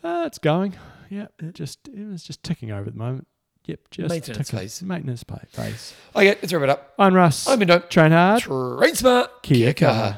Uh, it's going. Yeah. It just it was just ticking over at the moment. Yep. Just Maintenance ticking. phase. Maintenance pa- phase. Okay, let's wrap it up. I'm Russ. I'm Indo. Train hard. Train smart. Kia Kia kaha. kaha.